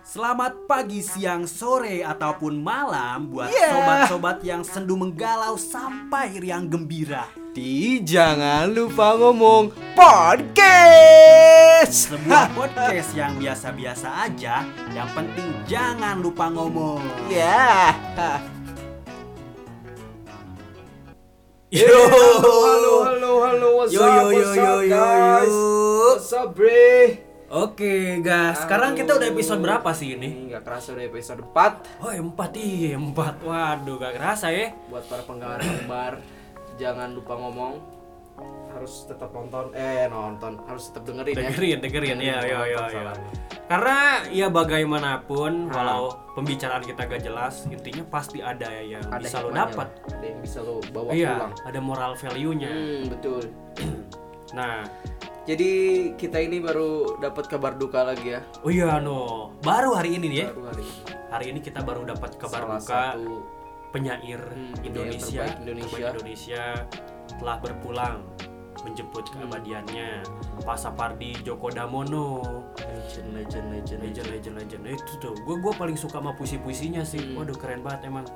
Selamat pagi, siang, sore, ataupun malam buat Yeah. sobat-sobat yang sendu menggalau sampai riang gembira. Di jangan lupa ngomong podcast. Sebuah podcast yang biasa-biasa aja, yang penting jangan lupa ngomong. Ya. Yo, halo, halo, halo, what's Yo, up, yo, yo, what's yo, up, yo, guys? yo. What's up, bre? Oke, guys, sekarang kita udah episode berapa sih ini? Nggak kerasa udah episode 4 Oh, empat. Iya, empat. Waduh, gak kerasa ya. Buat para penggemar jangan lupa ngomong. Harus tetap nonton. Eh nonton. Harus tetap dengerin, ya. Dengerin dengerin. Ya ya ya, ya. karena ya bagaimanapun Nah. walau pembicaraan kita gak jelas intinya pasti ada ya yang ada bisa lo dapat ada yang bisa lo bawa iya pulang. ada moral value nya hmm, betul. Nah jadi kita ini baru dapat kabar duka lagi ya? Oh iya no. Baru hari ini nih ya? Baru hari ini. Hari ini kita baru dapat kabar salah duka satu penyair Hmm, penyair Indonesia. terbaik Indonesia. terbaik Indonesia telah berpulang menjemput Hmm. keabadiannya. Pak Sapardi Djoko Damono. Legend legend legend legend legend. legend itu tuh gue gue paling suka sama puisi puisinya sih. Hmm. waduh keren banget emang.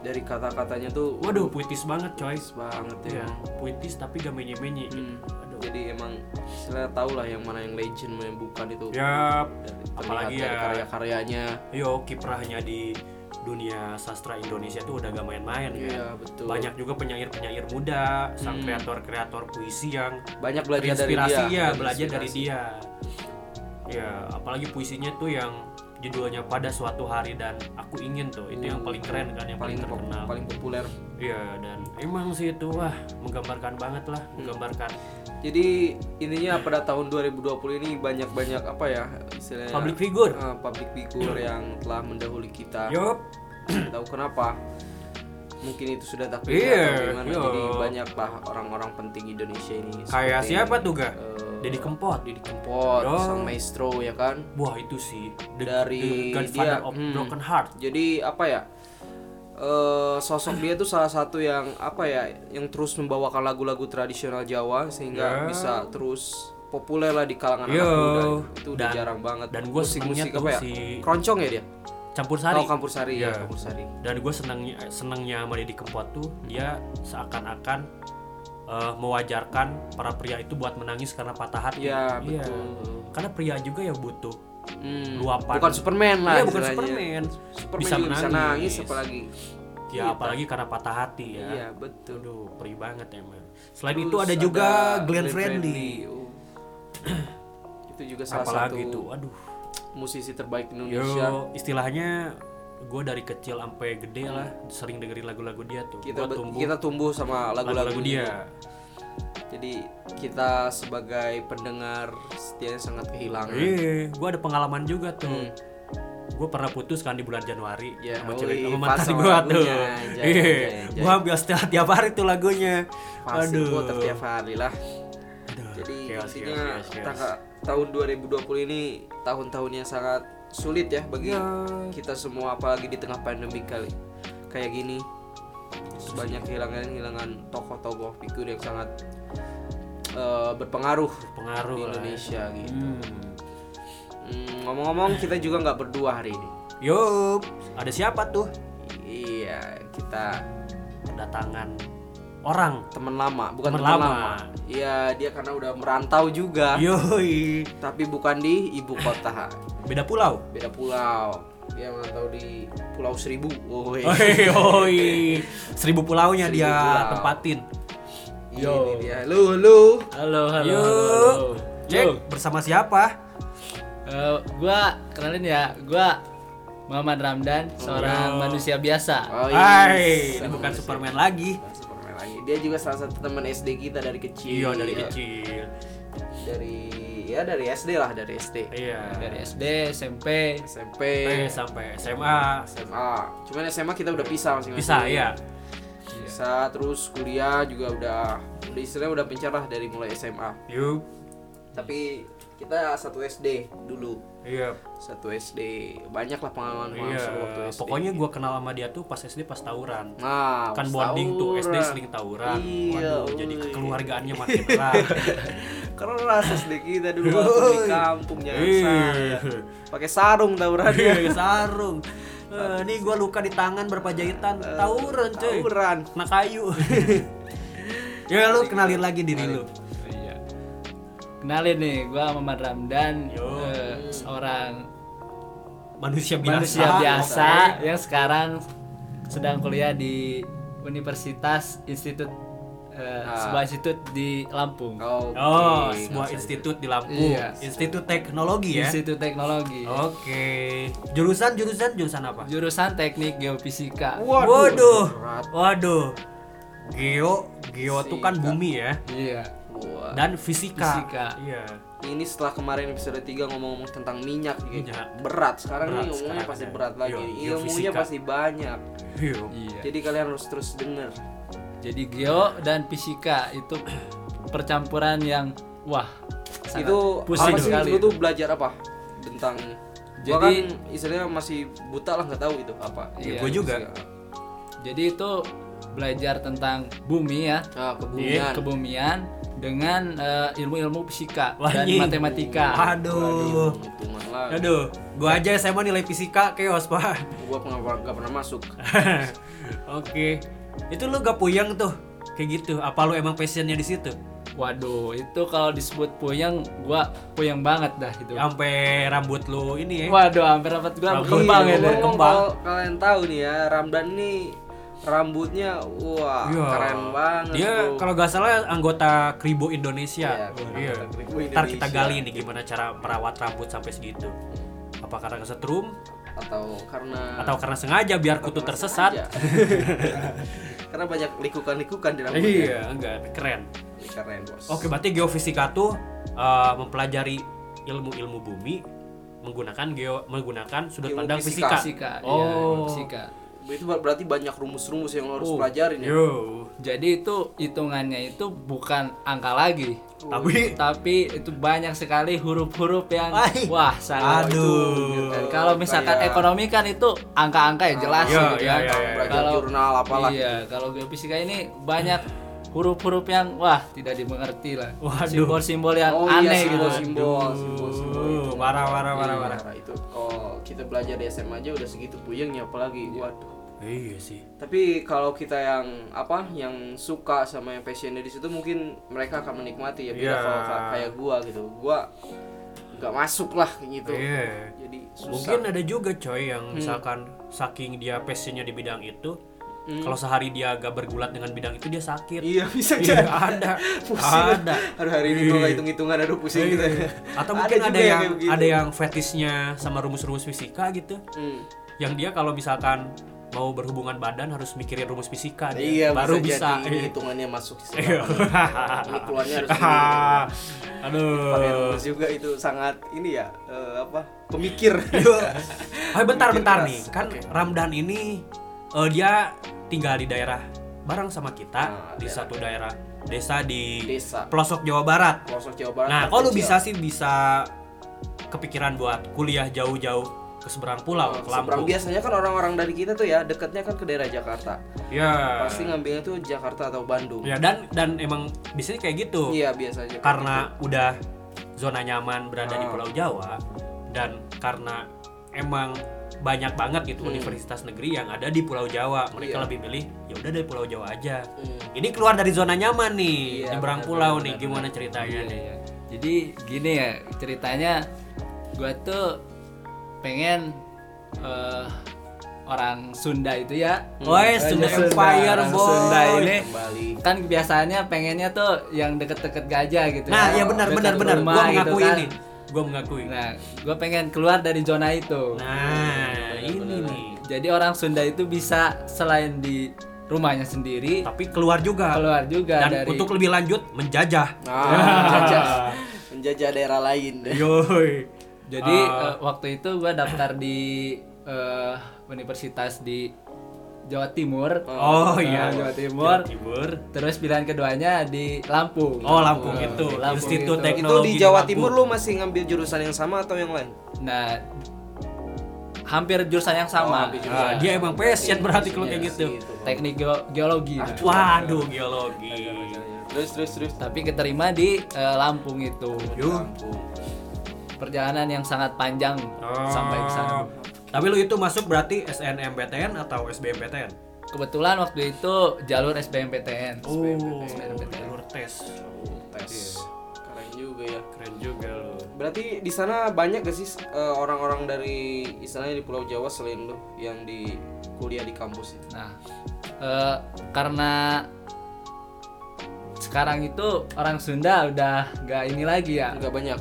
Dari kata-katanya tuh waduh puitis banget coy. Banget ya ya puitis tapi gak menye menye gitu. Hmm. aduh jadi emang saya tahu lah yang mana yang legend mana yang bukan itu. Ya Dari- apalagi ya. karya-karyanya. Yo kiprahnya di dunia sastra Indonesia tuh udah gak main-main ya iya betul. Banyak juga penyair-penyair muda sang Hmm. kreator-kreator puisi yang banyak belajar dari dia ya belajar dari dia. Ya apalagi puisinya tuh yang judulnya pada suatu hari dan aku ingin tuh itu yang paling keren kan yang paling, paling terkenal. paling populer. Iya dan emang sih itu wah menggambarkan banget lah Hmm. menggambarkan. Jadi intinya pada tahun 2020 ini banyak-banyak apa ya istilahnya public figure. Eh, public figure yang telah mendahului kita. Yup. Tahu kenapa. Mungkin itu sudah takdir atau gimana. iya. jadi banyak lah orang-orang penting Indonesia ini kayak siapa tuh ga? Eh, Deddy Kempot. Didi Kempot Yo. sang maestro ya kan? Wah itu sih. The, Dari the Godfather dia, of hmm. Broken Heart. Jadi apa ya? Eh sosok dia tuh salah satu yang apa ya yang terus membawakan lagu-lagu tradisional Jawa sehingga bisa terus populer lah di kalangan Yo. anak muda itu udah Dan- jarang banget dan gua senengnya tuh apa ya si- keroncong ya dia campur sari oh Kampur Sari ya Iya. Kampur Sari dan gue senangnya senangnya sama Deddy Kempot tuh dia seakan-akan eh, mewajarkan para pria itu buat menangis karena patah hati Iya, Iya. betul. karena pria juga ya butuh Hmm, Luapan. bukan Superman lah Iya, bukan. Superman. Superman Bisa juga bisa menangis. nangis apalagi ya apalagi karena patah hati ya iya betul Aduh, perih banget emang. Selain Terus itu ada juga Glenn, Fredly. Oh. itu juga salah Apalagi satu itu, aduh. musisi terbaik Indonesia Yo, istilahnya gue dari kecil sampai gede lah sering dengerin lagu-lagu dia tuh. kita Gua tumbuh kita tumbuh sama lagu-lagu dia. jadi kita sebagai pendengar setianya sangat kehilangan Iya, gue ada pengalaman juga tuh. Hmm. Gue pernah putus kan di bulan Januari Ya, sama cewek sama mantan gue tuh. Iya, gue hampir setel tiap hari tuh lagunya. pasti Aduh. puter tiap hari lah jadi chaos, intinya chaos, chaos, chaos. tangga- tahun 2020 ini tahun-tahun yang sangat sulit ya bagi Ya. kita semua apalagi di tengah pandemi kali kayak gini banyak kehilangan kehilangan tokoh-tokoh figur yang sangat eh, berpengaruh pengaruh di lah. Indonesia gitu. Hmm. Hmm, ngomong-ngomong kita juga nggak berdua hari ini. Yup, ada siapa tuh? Iya kita Kedatangan orang. teman lama, bukan Teman lama. lama. Iya dia karena udah merantau juga, Yoi, tapi bukan di ibu kota, beda pulau. beda pulau. Dia merantau di Pulau Seribu. Woi. Oi, oi. Seribu pulaunya Seribu dia pulau. tempatin. Ini dia. Lu lu. Halo, halo, halo, halo. Cek Yuk. bersama siapa? Eh, gua kenalin ya, gua Muhammad Ramdan, seorang Oh. manusia biasa. Oh, Hai, ini sama bukan Superman lagi. Dia juga salah satu teman SD kita dari kecil. Iya, dari kecil. Dari ya dari SD lah dari SD. Iya. Dari SD, SMP, SMP, Eh, sampai SMA. SMA. Cuman SMA kita udah pisah masing-masing. Bisa, iya. Bisa terus kuliah juga udah udah istilahnya udah pencar lah dari mulai SMA. Yup. Tapi kita satu SD dulu. Iya. Satu SD. Banyak lah pengalaman Iya. waktu SD. Pokoknya gua kenal sama dia tuh pas SD pas tawuran. Nah, kan pas bonding tuh SD tawuran. sering tawuran. Iya, Waduh, jadi kekeluargaannya makin erat. Keras SD kita dulu waktu di kampung jangan salah. Iya. Pakai sarung tawurannya. Iya, sarung. Eh, ini gua luka di tangan berapa jahitan. Tawuran, cuy. Tawuran. Kena kayu. ya lu kenalin lagi diri lu. Kenalin nih, gua Muhammad Ramdan, eh, seorang Manusia biasa. manusia biasa yang sekarang sedang kuliah di Universitas Institut eh, Ah. sebuah institut di Lampung. Oke. Oh, nggak sebuah usah institut di Lampung. Iya. Institut Teknologi ya. Institut Teknologi. Oke. Jurusan jurusan jurusan apa? Jurusan Teknik Geofisika. Waduh, Waduh. Waduh. Geo, geo tuh kan bumi ya. Iya. Wah. Dan fisika. Fisika. Iya. Ini setelah kemarin episode 3 ngomong-ngomong tentang minyak gitu. Minyak. Berat. Sekarang Berat nih ngomongnya sekarang pasti ya. berat lagi. Yo, Ilmunya geofisika. pasti banyak. Iya. Iya. Jadi kalian harus terus denger. Jadi geo dan fisika itu percampuran yang wah itu pusing apa sih sekali. lu tuh belajar apa tentang? Gua Jadi- kan istilahnya masih buta lah nggak tahu itu apa. Iya. Gua juga. Jadi itu belajar tentang bumi ya, Nah, kebumian. kebumian dengan eh, ilmu-ilmu fisika dan Anjing. matematika. Aduh. Lah. Aduh, gua aja SMA nilai fisika chaos, Pak. Gua nggak nggak pernah masuk. Oke. Itu lu gak puyeng tuh kayak gitu. Apa lu emang passionnya di situ? Waduh, itu kalau disebut puyeng, gua puyeng banget dah itu. Sampai rambut lu ini ya. Waduh, hampir rambut gua Rambut berkembang ya. berkembang. Kalau kalian tahu nih ya, Ramdan nih rambutnya wah Iya. keren banget. Dia bro. kalau gak salah anggota Kribo Indonesia. Iya, Iya. anggota Kribo Ntar kita gali nih gimana cara merawat rambut sampai segitu. Apa karena kesetrum atau karena atau karena sengaja biar kutu tersesat? karena banyak likukan-likukan di rambutnya. Iya, enggak keren. Keren, Bos. Oke, berarti geofisika tuh uh, mempelajari ilmu-ilmu bumi menggunakan geo menggunakan sudut Ilmu pandang fisika. fisika. Iya, Oh. fisika. Itu ber- berarti banyak rumus-rumus yang lo harus Oh, pelajarin ya. Yo. Jadi itu hitungannya itu bukan angka lagi. Tapi Tapi itu banyak sekali huruf-huruf yang Ay. wah sangat Aduh. Dan kalau misalkan Kayak- ekonomi kan itu angka-angka ya jelas Iya, gitu iya, iya, iya. Belajar Kalau jurnal apalah. Iya, kalau geofisika ini banyak huruf-huruf yang wah tidak dimengerti lah. Waduh. Simbol-simbol yang Oh iya, aneh gitu. simbol-simbol, Aduh. simbol-simbol itu. Parah, parah, parah, Iya, parah. Itu kalau kita belajar di SMA aja udah segitu puyengnya apalagi. Waduh. Iya sih. Tapi kalau kita yang apa yang suka sama yang passionnya di situ mungkin mereka akan menikmati ya beda Iya. kalau ka- kayak gua gitu. Gua nggak masuk lah gitu. Iya. Jadi susah. Mungkin ada juga coy yang misalkan saking dia passionnya di bidang itu, kalau sehari dia agak bergulat dengan bidang itu dia sakit. Iya bisa Iya, jadi. ada. Pusing. Ada. Aduh hari ini gua nggak hitung-hitungan aduh pusing gitu. Iya. Atau mungkin ada, juga yang begitu. ada yang fetishnya sama rumus-rumus fisika gitu. Hmm. Yang dia kalau misalkan mau berhubungan badan harus mikirin rumus fisika dia. Iya baru bisa, bisa. jadi ini hitungannya masuk di Iya. Keluarnya harus. Pakai Aduh. rumus juga itu sangat ini ya eh, apa pemikir. Oh, bentar Mikir bentar keras. nih. Kan Oke. Ramdan ini eh, dia tinggal di daerah bareng sama kita Nah, di daerah. satu daerah desa di Desa pelosok Jawa Barat. pelosok Jawa Barat. Nah, kok lu bisa sih bisa kepikiran buat kuliah jauh-jauh ke seberang pulau, ke Seberang Lampung? biasanya kan orang-orang dari kita tuh ya dekatnya kan ke daerah Jakarta. Ya. Pasti ngambilnya tuh Jakarta atau Bandung. Ya dan dan emang di sini kayak gitu. Iya biasanya. Karena udah zona nyaman berada di Ah. Pulau Jawa dan karena emang banyak banget gitu Hmm. universitas negeri yang ada di Pulau Jawa. Mereka Iya. lebih milih ya udah dari Pulau Jawa aja. gitu. Hmm. Ini keluar dari zona nyaman nih, Iya, nyebrang pulau benar, nih. Gimana ceritanya Iya, nih? iya. Jadi gini ya ceritanya gua tuh pengen eh, orang Sunda itu ya. Woi, Raja Sunda Empire, boy. Sunda ini Kembali. kan biasanya pengennya tuh yang deket-deket gajah gitu. Nah, ya. ya benar benar benar. Gua gitu mengakui kan. ini. Gua mengakui. Nah, gua pengen keluar dari zona itu. Nah, ini nih. Jadi orang Sunda itu bisa selain di rumahnya sendiri Tapi keluar juga. keluar juga Dan dari untuk lebih lanjut menjajah. Nah, menjajah menjajah daerah lain. Yoi. Jadi Ah. eh, waktu itu gua daftar di eh, universitas di Jawa Timur. Oh iya. Jawa Timur. Jawa Timur. Terus pilihan keduanya di Lampung. Oh, Lampung itu. Lampung Institut itu. Itu Teknologi di Jawa Lampung. Timur lu masih ngambil jurusan yang sama atau yang lain? Nah, hampir jurusan yang Oh, sama. hampir Ah, dia emang passion berarti kalau kayak gitu. Teknik geo- geologi. Waduh, geologi. Terus terus terus. Tapi keterima di eh, Lampung itu. Yuh. Perjalanan yang sangat panjang sampai ke sana. Oh. Tapi lu itu masuk berarti SNMPTN atau SBMPTN? Kebetulan waktu itu jalur SBMPTN. Oh, jalur tes. Tes. Keren juga ya. Keren juga lu. Berarti di sana banyak gak sih eh, orang-orang dari istilahnya di Pulau Jawa selain lu yang di kuliah di kampus itu? Nah, eh, karena sekarang itu orang Sunda udah nggak ini lagi ya. Enggak banyak.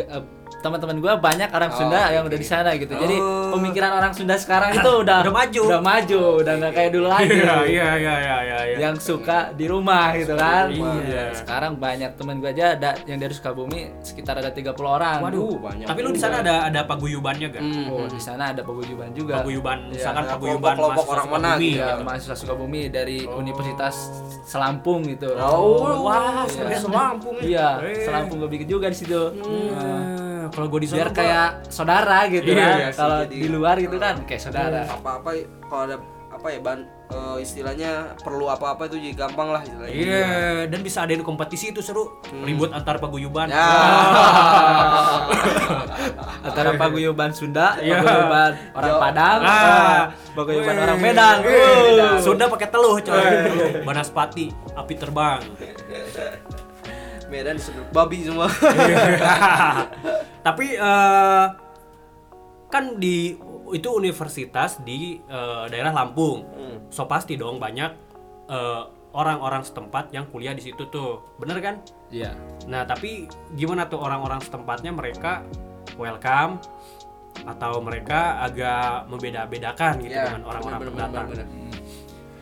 Eh, teman-teman gue banyak orang Oh, Sunda oke, yang udah di sana gitu. Jadi Oh. pemikiran orang Sunda sekarang itu udah Udah maju. udah maju, udah nggak kayak dulu lagi. Iya, iya, iya, iya, iya, iya. Yang suka di rumah gitu kan. Iya. Sekarang banyak temen gue aja ada yang dari Sukabumi sekitar ada 30 orang. Waduh, Uh, banyak Tapi lu di sana ada ada paguyubannya gak? Hmm. Oh, di sana ada paguyuban juga. Paguyuban, Iya, misalkan ada paguyuban mahasiswa orang mana Sukabumi. gitu Iya, mahasiswa Sukabumi dari Universitas Selampung gitu. Oh, wah, Iya. Selampung ya. Iya, Eh. Selampung gue bikin juga di situ. Kalau gue di sana Biar gua- kayak saudara gitu Iya, kan. iya Kalau jadi- di luar gitu kan kayak saudara. Apa-apa kalau ada apa ya ban eh, istilahnya perlu apa-apa itu jadi gampang lah istilahnya. Iya, dan bisa adain kompetisi itu seru. Ribut antar paguyuban. Ya. Antara paguyuban Sunda, Iya. paguyuban orang Jawa. Padang, Ah. sama paguyuban orang Medan. Uh. Sunda pakai teluh coy. Banaspati, api terbang. Medan disebut babi semua. Tapi eh, kan di itu universitas di eh, daerah Lampung. Hmm. So pasti dong banyak eh, orang-orang setempat yang kuliah di situ tuh. Bener kan? Iya. Nah, tapi gimana tuh orang-orang setempatnya mereka welcome atau mereka agak membeda-bedakan gitu Iya, dengan orang-orang pendatang. bener.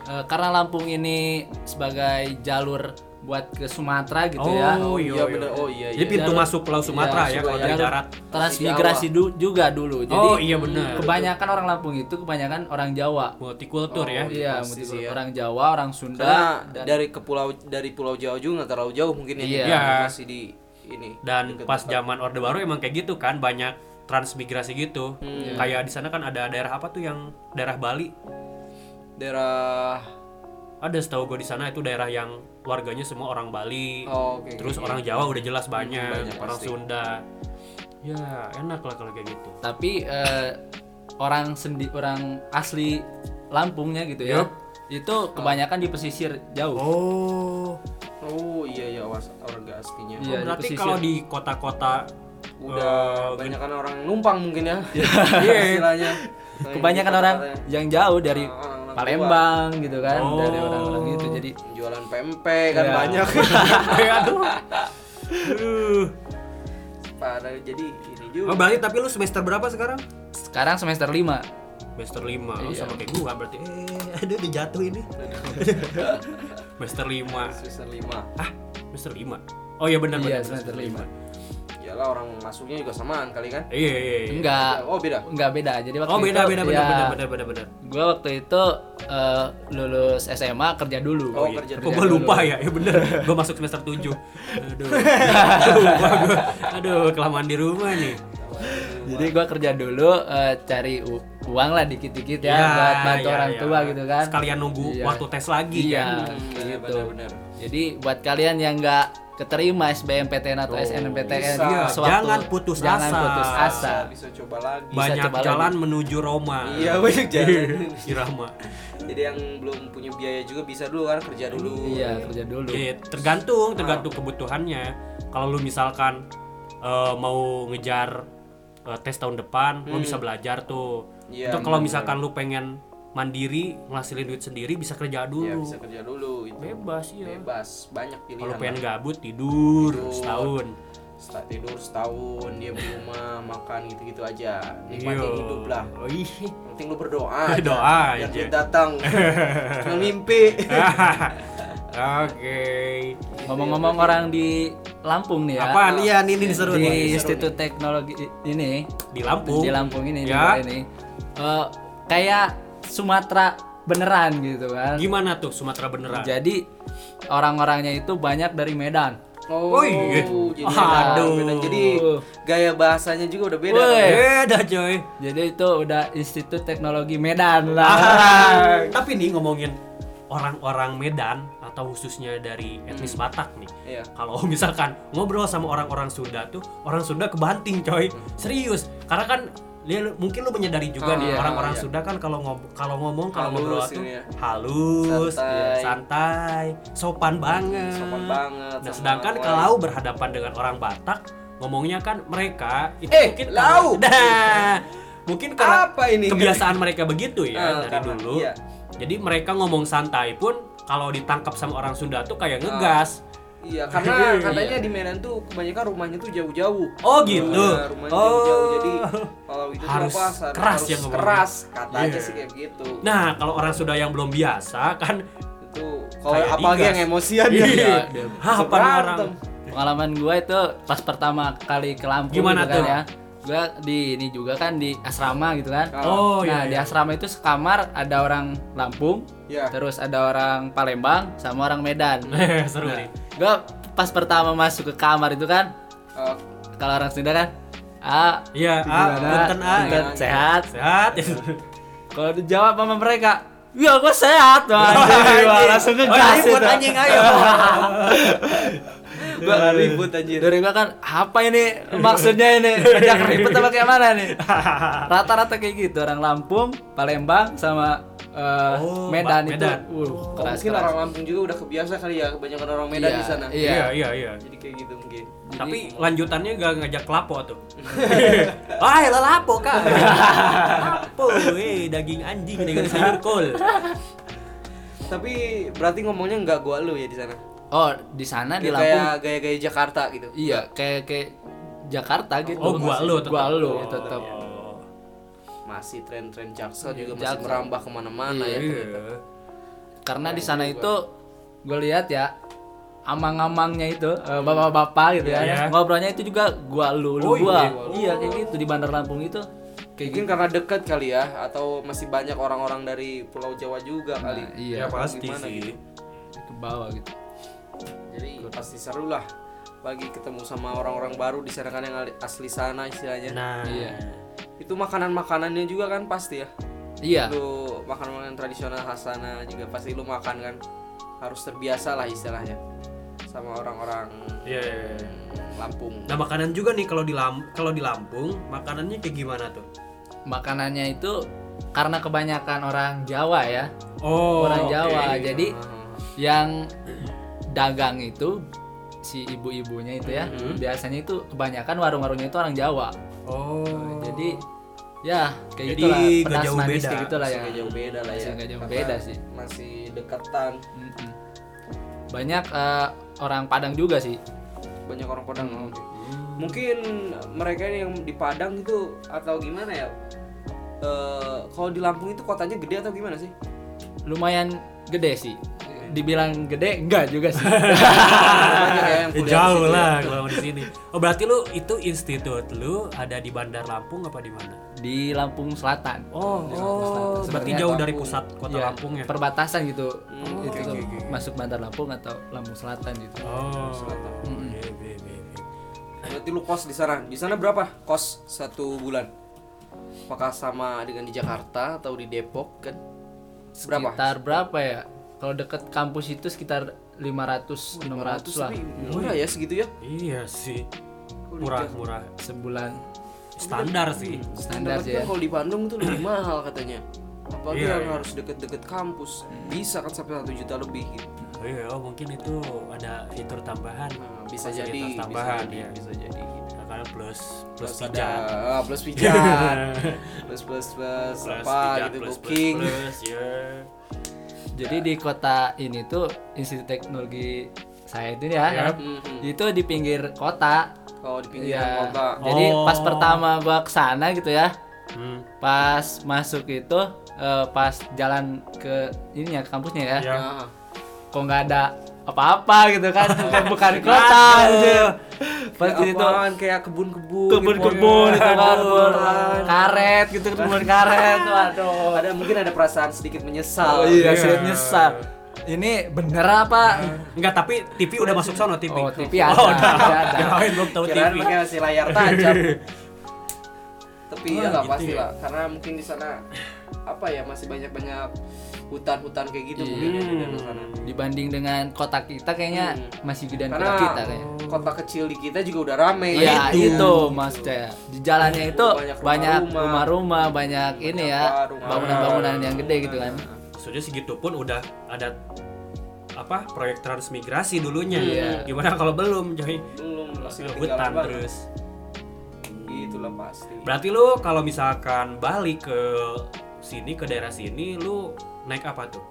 Eh, karena Lampung ini sebagai jalur buat ke Sumatera gitu ya. Oh, iya, iya, iya. bener. Oh, iya, Jadi iya. pintu Jalur- masuk Pulau Sumatera Iya, ya kalau dari darat. Transmigrasi du- juga dulu. Jadi Oh, iya benar. kebanyakan orang Lampung itu kebanyakan orang Jawa. Multikultur ya. Iya, pasti multi- sih ya. orang Jawa, orang Sunda, Karena dan dari ke pulau dari pulau Jawa juga nggak terlalu jauh mungkin ya. Iya. Iya. Masih di ini. Dan pas zaman Orde Baru emang kayak gitu kan, banyak transmigrasi gitu. Hmm. Kayak di sana kan ada daerah apa tuh yang daerah Bali. daerah Ada setahu gue di sana itu daerah yang warganya semua orang Bali. oh, oke. Terus oke. orang Jawa udah jelas banyak, banyak orang pasti. Sunda. Ya, enak lah kalau kayak gitu. tapi eh, orang sendi orang asli Lampungnya gitu ya. Itu kebanyakan di pesisir jauh. Oh. Oh iya iya was warga aslinya. Iya, di berarti kalau di kota-kota Udah eh, banyak kan orang numpang mungkin ya. Iya. Istilahnya. Kebanyakan orang yang jauh dari Orang-orang Palembang luar. gitu kan oh. dari orang-orang gitu jadi jualan pempek kan ya. banyak. Iya, aduh. Parah jadi ini juga. Oh, balik tapi lu semester berapa sekarang? Sekarang semester 5 semester 5 iya. lu sama kayak gua berarti. Eh aduh dijatuh ini semester 5 semester 5 ah semester 5 oh iya benar iya, benar. iya, semester 5 lah orang masuknya juga samaan kali kan? Iya, iya, iya. Enggak. Oh, beda. Enggak beda. Jadi waktu Oh, beda, itu, beda, beda, ya, beda, beda, beda, beda. Gua waktu itu uh, lulus SMA kerja dulu. Oh, oh iya. kerja. Kok gua ya? dulu. lupa ya? Ya bener. gua masuk semester 7. Aduh. Aduh, gua, aduh, kelamaan di rumah nih. Jadi gua kerja dulu eh, cari u- uang lah dikit-dikit ya, buat bantu iya, orang iya. tua gitu kan. Sekalian nunggu Iya. waktu tes lagi Iya, kan. Gitu. benar-benar. Jadi buat kalian yang nggak keterima SBMPTN atau SNMPTN bisa. Iya, sewaktu- jangan putus jangan asa. putus asa. Bisa coba lagi. Bisa Banyak coba jalan lagi. menuju Roma. Iya banyak jalan. Irama. Jadi yang belum punya biaya juga bisa dulu kan kerja dulu. Iya, kerja dulu. Iya, tergantung, tergantung kebutuhannya. Kalau lu misalkan eh, mau ngejar eh, tes tahun depan, lu bisa belajar tuh. Iya, Itu kalau misalkan lu pengen mandiri, ngasihin duit sendiri bisa kerja dulu. Iya bisa kerja dulu itu. Bebas ya. Bebas, banyak pilihan. Kalau pengen gabut tidur, Tidur. setahun. Setelah tidur setahun dia di rumah makan gitu-gitu aja. Nikmatin Iya. hidup lah. Oh, ih. Yang penting lu berdoa. aja. Doa Biar aja. datang. Mimpi. Oke. Ngomong-ngomong orang di Lampung nih ya. Apaan? Iya, ini, ini seru di nih. Institut Teknologi ini Di Lampung. di Lampung ini di Ya. ini eh, kayak Sumatera beneran gitu kan. Gimana tuh Sumatera beneran? Jadi orang-orangnya itu banyak dari Medan. Oh, Oh, iya. jadi Aduh. beda. Jadi gaya bahasanya juga udah beda. Woi. kan? Beda coy. Jadi itu udah Institut Teknologi Medan lah. Ah, tapi nih ngomongin orang-orang Medan atau khususnya dari etnis Batak nih. Iya. Kalau misalkan ngobrol sama orang-orang Sunda tuh, orang Sunda kebanting coy. Serius. Karena kan dia mungkin lu menyadari juga Ah, nih iya, orang-orang iya. Sunda kan kalau ngob kalau ngomong kalau ngobrol tuh ya. halus, Santai. iya, santai, sopan banget. Sopan banget. Nah, sedangkan kalau berhadapan dengan orang Batak, ngomongnya kan mereka itu Eh, mungkin lau! Nah, mungkin karena Apa ini? kebiasaan mereka begitu ya Ah, dari karena- dulu. iya. Jadi mereka ngomong santai pun kalau ditangkap sama orang Sunda tuh kayak ngegas. Iya, karena katanya di Medan tuh kebanyakan rumahnya tuh jauh-jauh. Oh, gitu? Iya, rumahnya Oh. jauh-jauh. Jadi kalau itu Harus apa? harus keras ya ngomongnya. keras katanya Iya. sih kayak gitu. Nah, kalau orang Sunda yang belum biasa kan itu kalau apalagi digas. yang emosian Iya. ya. dia- Hah, orang? Pengalaman gua itu pas pertama kali ke Lampung Gimana gitu kan tuh? ya. Gua di ini juga kan di asrama gitu kan. Oh, nah, iya, di iya. asrama itu sekamar ada orang Lampung, Iya. terus ada orang Palembang sama orang Medan. Seru Nah, nih. gua pas pertama masuk ke kamar itu kan, Eh, kalau orang Sunda kan, ah, Iya, ah, punten ah. Punten, Iya. sehat. Sehat. Kalau dijawab sama mereka, ya gua sehat, Wah, anjing, wah, langsung Oh, ngegas ribut itu. anjing ayo. gua ribut anjir. Dari gua kan apa ini maksudnya ini ngajak ribut apa kayak mana nih? Rata-rata kayak gitu orang Lampung, Palembang sama eh, Oh, Medan, Ba- itu. Medan. Uh, Oh, keras, mungkin keras. orang Lampung juga udah kebiasa kali ya kebanyakan orang Medan Iya, di sana. iya. Iya, iya, iya. Jadi kayak gitu mungkin. Tapi lanjutannya gak ngajak lapo tuh. Wah, lah lapo kak. lapo, eh daging anjing dengan sayur kol. Tapi berarti ngomongnya nggak gua lu ya di sana. Oh, di sana di Lampung. kayak gaya-gaya Jakarta gitu. Iya, kayak kayak Jakarta gitu. Oh, gua lu tetap. Gua lu Oh, tetap. oh. Masih tren-tren Jaksel Iya, juga masih Jaksel. merambah ke mana-mana ya. ternyata. Iya. Karena di sana itu gue lihat ya amang-amangnya itu eh, bapak-bapak gitu ya. Iya. Ngobrolnya itu juga gua lu lu Oh, gua. iya. Iya, kayak gitu di Bandar Lampung itu. Kayak Mungkin gitu. karena dekat kali ya atau masih banyak orang-orang dari Pulau Jawa juga kali. Nah, iya. Ya pasti sih. gitu. ke bawah gitu. Jadi pasti seru lah bagi ketemu sama orang-orang baru di sana kan yang asli sana istilahnya. Nah, Iya. Itu makanan-makanannya juga kan pasti ya. Iya. Lu makanan-makanan tradisional khas sana juga pasti lu makan kan. Harus terbiasa lah istilahnya sama orang-orang Iya, iya, iya. hmm, Lampung. Nah makanan juga nih kalau di Lam kalau di Lampung makanannya kayak gimana tuh? Makanannya itu karena kebanyakan orang Jawa ya. Oh, orang. Jawa. Jadi Ah, yang dagang itu si ibu-ibunya itu ya, Mhm. biasanya itu kebanyakan warung-warungnya itu orang Jawa. Oh, Jadi ya kayak Jadi gitu lah, nggak pedas jauh manis beda. kayak gitu lah masih ya. nggak jauh beda lah Masih ya. nggak jauh Karena beda sih. Masih deketan. Mm-mm. Banyak eh, orang Padang juga sih. Banyak orang Padang. Hmm. oke. Mungkin mereka yang di Padang itu atau gimana ya? Eh, kalau di Lampung itu kotanya gede atau gimana sih? Lumayan gede sih. Dibilang gede enggak juga sih. Banyak ya yang kuliah di jauh ya. lah kalau di sini. Oh berarti lu itu institut lu ada di Bandar Lampung apa di mana? Di Lampung Selatan. Oh, Di Lampung Selatan. oh berarti jauh Lampung. dari pusat kota ya, Lampung ya? Perbatasan gitu. Hmm, itu tuh oke, oke. masuk Bandar Lampung atau Lampung Selatan gitu. Oh, Selatan. Iya, iya, iya, iya. Berarti lu kos di sana. Di sana berapa kos satu bulan? Apakah sama dengan di Jakarta atau di Depok kan? Berapa? Sekitar berapa ya? Kalau deket kampus itu sekitar 500 600 lah tapi murah ya segitu ya? Iya sih. Kalau di Murah, Jakarta- murah. sebulan. Standar sih. Standar Tapi sih kan ya. kalau di Bandung tuh lebih mahal katanya. Apalagi Iya, yang iya. harus deket-deket kampus. Bisa kan sampai satu juta lebih gitu. Oh iya, oh, mungkin itu ada fitur tambahan. Nah, bisa jadi, bisa tambahan jadi, ya. bisa jadi. karena plus plus Plus pijat. ah, plus pijat, plus plus plus, Plus apa pijat, gitu plus, booking. Plus, plus, ya. Jadi di kota ini tuh Institut Teknologi saya itu ya, Ya. Itu di pinggir kota. Kalau di pinggiran Iya. kota. Jadi Oh. pas pertama gua ke sana gitu ya, Hmm. pas masuk itu eh, pas jalan ke ininya ke kampusnya ya, Ya. Kok nggak ada apa-apa gitu kan, bukan kota anjir. Pas kayak di situ apaan? kayak kebun-kebun, kebun-kebun gitu. itu Aduh. karet gitu kebun karet, waduh. Ada mungkin ada perasaan sedikit menyesal. Oh iya, Iya. sedikit nyesal. ini bener apa? Enggak, tapi TV udah masuk sono TV. Oh, TV ada, Oh, udah. ada, ada. Kirain belum tahu Kirain TV. pakai masih layar tajam. Tapi Wah, ya nggak gitu pasti ya. lah, karena mungkin di sana apa ya masih banyak-banyak hutan-hutan kayak gitu Iya. mungkin ya di daerah sana. Dibanding dengan kota kita kayaknya Hmm. masih gedean kota kita kayaknya. kota kecil di kita juga udah rame. Iya Gitu. itu maksudnya di jalannya itu Banyak banyak rumah-rumah. rumah-rumah banyak ini ya bangunan-bangunan yang gede gitu kan Sudah segitu pun udah ada apa proyek transmigrasi dulunya. Iya. Gimana kalau belum, Joy? Belum masih Hutan terus. Itulah pasti. Berarti lu kalau misalkan balik ke sini ke daerah sini lu naik apa tuh?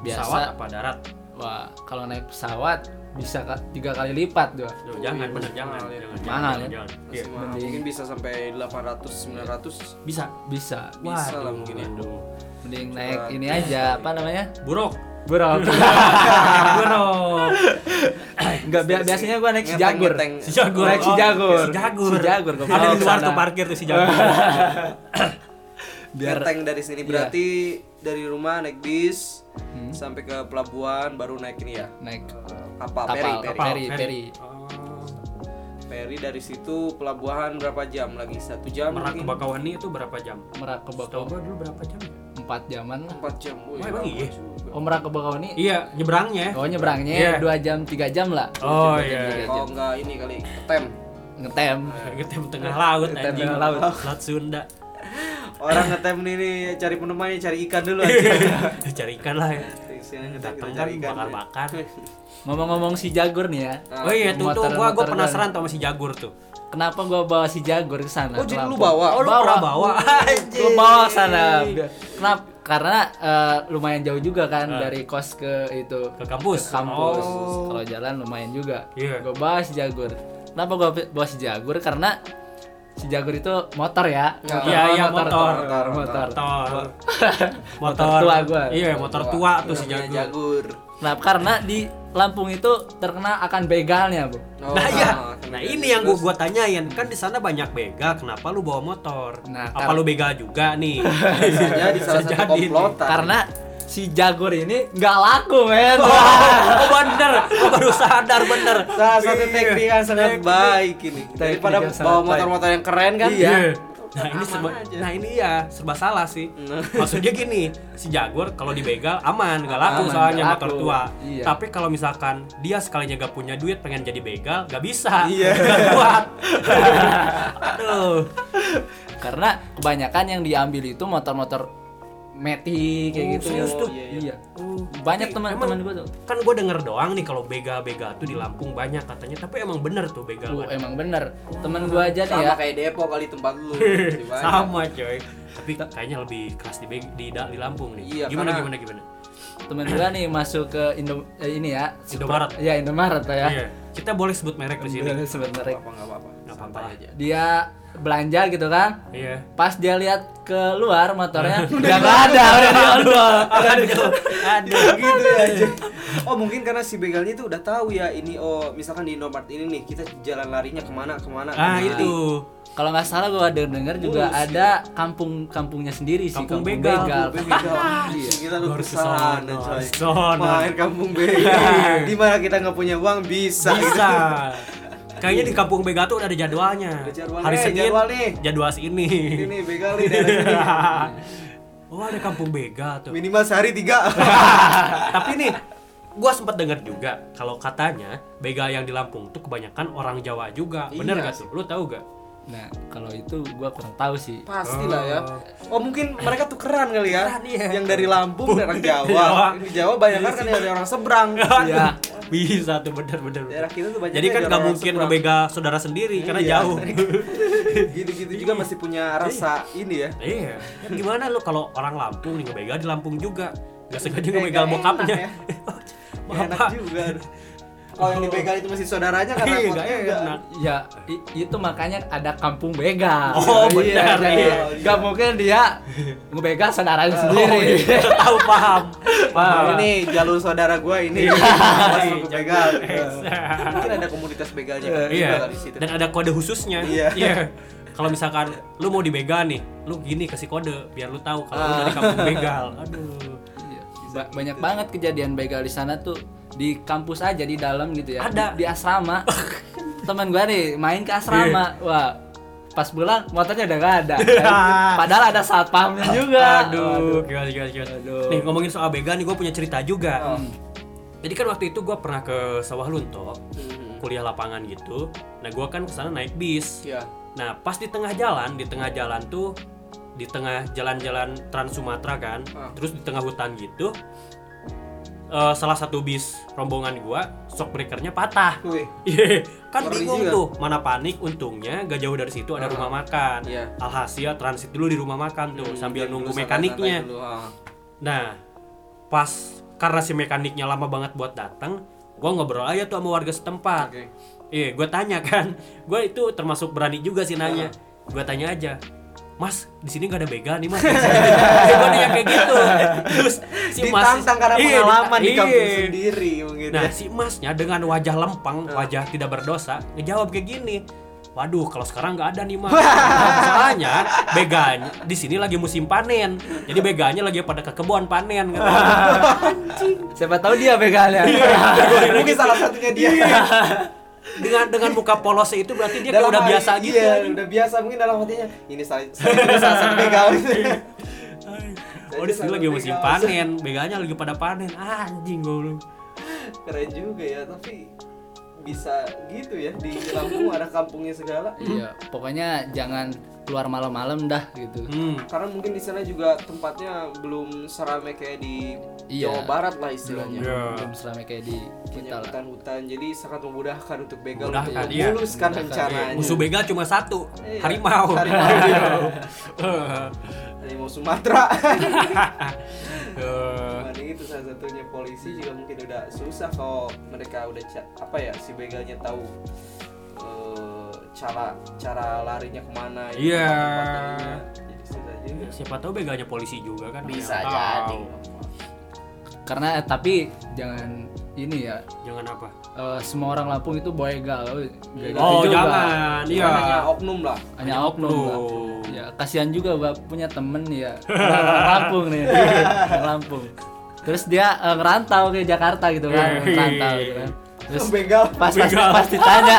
Biasa. Pesawat apa darat? wah kalau naik pesawat bisa tiga kali lipat tuh Duh, jangan bener jangan. mahal ya. jangan, Mahal jangan, ya? jangan. Iya. Mending. Mungkin bisa sampai 800 900 Bisa. bisa Bisa lah mungkin ya. Mending naik ini aja apa namanya Buruk. buruk Buruk. nggak bi- biasanya gua naik si jagur. Si Jagur. naik si Oh, jagur Si Jagur. si jagur Ada di luar tuh parkir tuh si Jagur. biar Ngeteng dari sini Iya. berarti dari rumah naik bis Hmm. sampai ke pelabuhan baru naik ini ya naik eh, kapal, Kapal, peri, peri. kapal. Peri, peri. Oh. Peri dari situ pelabuhan berapa jam lagi satu jam Merak ke Bakauheni itu berapa jam? merak ke Setahu bakau gua dulu berapa jam ya? empat jaman lah empat jam Oh, emang iya? juga. oh merak ke bakau ini Iya, nyebrangnya. oh nyebrangnya Iya. dua jam tiga jam lah Oh, jam, iya. tiga kalau enggak ini kali tem ngetem Ngetem tengah laut Ngetem anjing. tengah laut. Laut Sunda. Orang ngetem nih, nih cari penemannya cari ikan dulu Cari ikan lah ya. Datang kita kan cari ikan bakar-bakar. ngomong-ngomong si jagur nih ya Nah, Oh iya, tuh tuh gua gua penasaran tuh sama si Jagur tuh. kenapa gua bawa si jagur ke sana Oh, jadi lu bawa? Oh, lu pernah bawa? Gua bawa ke sana kenapa karena eh, lumayan jauh juga kan Ah. dari kos ke itu Ke kampus. ke kampus Oh. kalau jalan lumayan juga Iya. gue bawa si jagur kenapa gue bawa si jagur karena si jagur itu motor ya Iya, iya, iya, motor. motor Motor, motor, Motor. Motor tua gua. Iya, motor tua tuh si Jagur. jagur nah karena di Lampung itu terkenal akan begalnya bu Oh, Nah iya, kena nah ini yang gua gua tanyain kan di sana banyak begal, kenapa lu bawa motor? Nah, Apa lu begal juga nih? bisa jadi salah satu komplotan karena si jagur ini nggak laku men Oh, oh bener, gua baru sadar bener. salah satu teknik yang sangat Teknik. baik ini daripada bawa motor-motor yang keren kan Iya. Nah ini serba, aja. nah ini ya serba salah sih. Nah. Maksudnya gini, si Jaguar kalau dibegal aman, nggak laku Aman, soalnya motor laku. tua. Iya. Tapi kalau misalkan dia sekalinya gak punya duit pengen jadi begal, gak bisa. Iya. Nggak kuat. Aduh. karena kebanyakan yang diambil itu motor-motor metik kayak Oh, gitu serius tuh? iya, Iya, Oh, banyak teman-teman gue tuh Kan gue denger doang nih kalau begal-begal tuh di Lampung banyak katanya, tapi emang bener tuh begal. Tuh, banyak. emang bener temen gue aja nih sama ya kayak Depok kali tempat lu. Sama coy. Tapi kayaknya lebih keras di, di, di Lampung nih. Iya, gimana karena- gimana gimana? temen gue nih masuk ke Indo eh, ini ya Indomaret. ya Indomaret ya Iya. Kita boleh sebut merek di sini. Boleh sebut merek. apa nggak apa-apa Nggak apa-apa. Aja dia belanja gitu kan Iya. pas dia lihat keluar motornya udah nggak ada udah diodol Aduh, aduh. gitu ya aja. Oh mungkin karena si begalnya itu udah tahu ya ini oh misalkan di Indomaret ini nih kita jalan larinya ke mana ke mana. Ah ke mana. itu. kalau nggak salah gue denger denger juga Mulus, ada kampung kampungnya sendiri sih Kampung kampung begal. Kampung begal. Iya. Kita lu ke sana coy. Main kampung begal. Di mana kita nggak punya uang bisa. Bisa. Kayaknya di kampung Bega tuh udah ada jadwalnya. Ada jadwalnya, Hari Senin jadwal nih. jadwal sini. Ini begal nih daerah sini. oh ada kampung Bega tuh. Minimal sehari tiga. Tapi nih, gua sempat dengar juga kalau katanya begal yang di Lampung tuh kebanyakan orang Jawa juga. Bener Iya gak tuh? Lu tahu gak? Nah kalau itu gue kurang tahu sih Pastilah ya. Oh mungkin mereka tukeran kali ya. Tukeran, iya. Yang dari Lampung orang Jawa. Jawa. Di Jawa banyak kan dari orang seberang. Iya. Bisa tuh bener-bener. Daerah kita tuh banyak Jadi kan dari gak orang mungkin ngebegal saudara sendiri karena Iya. jauh. Gitu-gitu juga masih punya rasa ini ya. Iya. Kan gimana lu kalau orang Lampung nih ngebegal di Lampung juga? Gak sengaja ngebegal nggak bokapnya. enak Nggak enak juga. Kalau yang dibegal itu masih saudaranya kan Iya, repot nggak juga. enak. ya itu makanya ada kampung begal Oh, iya, benar, jadi iya. nggak mungkin dia ngebegal saudaranya sendiri Tahu paham. Wah, ini jalur saudara gua ini Iya. masuk begal. Exact. Mungkin ada komunitas begalnya kan Iya. di situ. Dan ada kode khususnya. Iya. Kalau misalkan lu mau dibegal nih, lu gini kasih kode biar lu tahu kalau lu Ah. dari kampung begal. Aduh. Iya. ba- banyak banget kejadian begal di sana tuh di kampus aja di dalam gitu ya. Ada. Di, di asrama. Teman gua nih main ke asrama. Wah, pas pulang motornya udah gak ada. Padahal ada satpamnya juga. Aduh, gimana, gimana, gimana. Aduh. Nih ngomongin soal begal nih gue punya cerita juga. Oh. Jadi kan waktu itu gue pernah ke Sawah Lunto, Hmm. kuliah lapangan gitu. Nah gue kan ke sana naik bis. Ya. Nah pas di tengah jalan, di tengah jalan tuh, di tengah jalan-jalan Trans Sumatera kan, Ah. terus di tengah hutan gitu, eh, salah satu bis rombongan gua shock breakernya patah. Iya, kan Ngeri bingung juga. tuh mana panik untungnya gak jauh dari situ ada Ah. rumah makan. Iya. Alhasil transit dulu di rumah makan tuh Hmm, sambil nunggu mekaniknya. dulu, ah. Nah, pas karena si mekaniknya lama banget buat datang, gua ngobrol aja tuh sama warga setempat. Oke. Iya, gue tanya kan, gue itu termasuk berani juga sih nanya. Gue tanya aja, Mas, di sini gak ada begal nih mas. gue nanya kayak gitu. Terus si mas, Ditantang karena Iya, pengalaman di iya. kampung sendiri mungkin. Nah, ya. si masnya dengan wajah lempeng, wajah tidak berdosa, ngejawab kayak gini. Waduh, kalau sekarang nggak ada nih mas. Soalnya begalnya di sini lagi musim panen, jadi begalnya lagi pada ke kebun panen. Gitu. Siapa tahu dia begalnya. mungkin salah satunya dia. Dengan dengan muka polosnya itu berarti dia kayak Dalam udah hati- biasa gitu. Iya, udah biasa mungkin dalam hatinya ini salah saya ini salah satu begal gitu. Oh, di sini lagi musim panen, begalnya lagi pada panen. Anjing gue Keren juga ya, tapi bisa gitu ya di Lampung ada kampungnya segala. Iya, pokoknya jangan keluar malam-malam dah gitu. Hmm. Karena mungkin di sana juga tempatnya belum seramai kayak di Iya. Jawa Barat lah Belum, istilahnya. Iya. belum seramai kayak di kita lah. hutan-hutan, jadi sangat memudahkan untuk begal Memudahkan, untuk iya. memuluskan Memudahkan, rencananya. Musuh begal cuma satu, Iya. harimau. Harimau. Harimau Sumatera. Cuman itu salah satunya polisi juga mungkin udah susah kalau mereka udah apa ya si begalnya tahu eh, cara cara larinya ke mana ya, Iya. juga Siapa tahu begalnya polisi juga kan? bisa jadi tahu. Karena eh, tapi jangan ini ya. Jangan apa? eh, semua orang Lampung itu begal. Nggak gitu Oh, juga. jangan. Iya. Iya. hanya oknum lah Hanya oknum. lah. Oknum. Ya, kasihan juga Bap, punya temen ya. Orang Lampung nih. Lampung. Terus dia eh, ngerantau ke Jakarta gitu kan, Wih. ngerantau gitu kan. Terus begal pas pas, Begal. pas ditanya,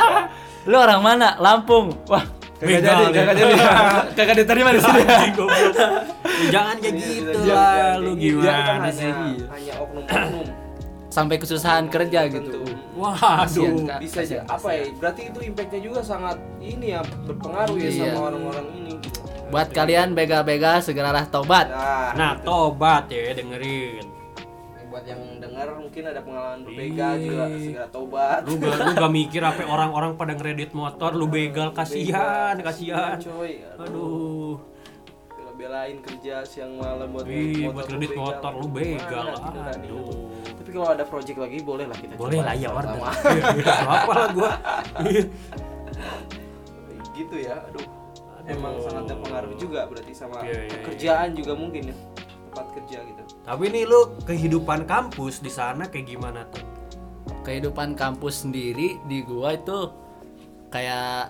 "Lu orang mana?" Lampung. Wah, kagak Begal, jadi, kagak jadi. Kagak diterima di sini. Ya, jangan kayak Iya, gitu iya, lah, iya, lu kan gimana hanya, sih? hanya oknum-oknum Sampai kesusahan kerja Tentu. gitu. Waduh. Kasihan, Kak. bisa aja apa ya berarti itu impactnya juga sangat ini ya berpengaruh ya Iya. sama orang-orang ini gitu. Buat kalian begal-begal segeralah tobat. nah, Nah, gitu. tobat ya dengerin. Buat yang dengar mungkin ada pengalaman berbegal Iya. juga segera tobat Lu gak, lu gak mikir apa orang-orang pada ngeredit motor, lu begal, kasihan, kasihan. coy Aduh. bela-belain kerja siang malam buat Wih, motor buat kredit begal. motor lu begal. Ada nih. Aduh. tapi kalau ada project lagi boleh lah kita Boleh lah ya order. sama-sama. Apa lah gua. gitu ya aduh emang sangat berpengaruh juga berarti sama Iya, iya, iya. pekerjaan juga mungkin ya tempat kerja gitu Tapi nih lu kehidupan kampus di sana kayak gimana tuh? Kehidupan kampus sendiri di gua itu kayak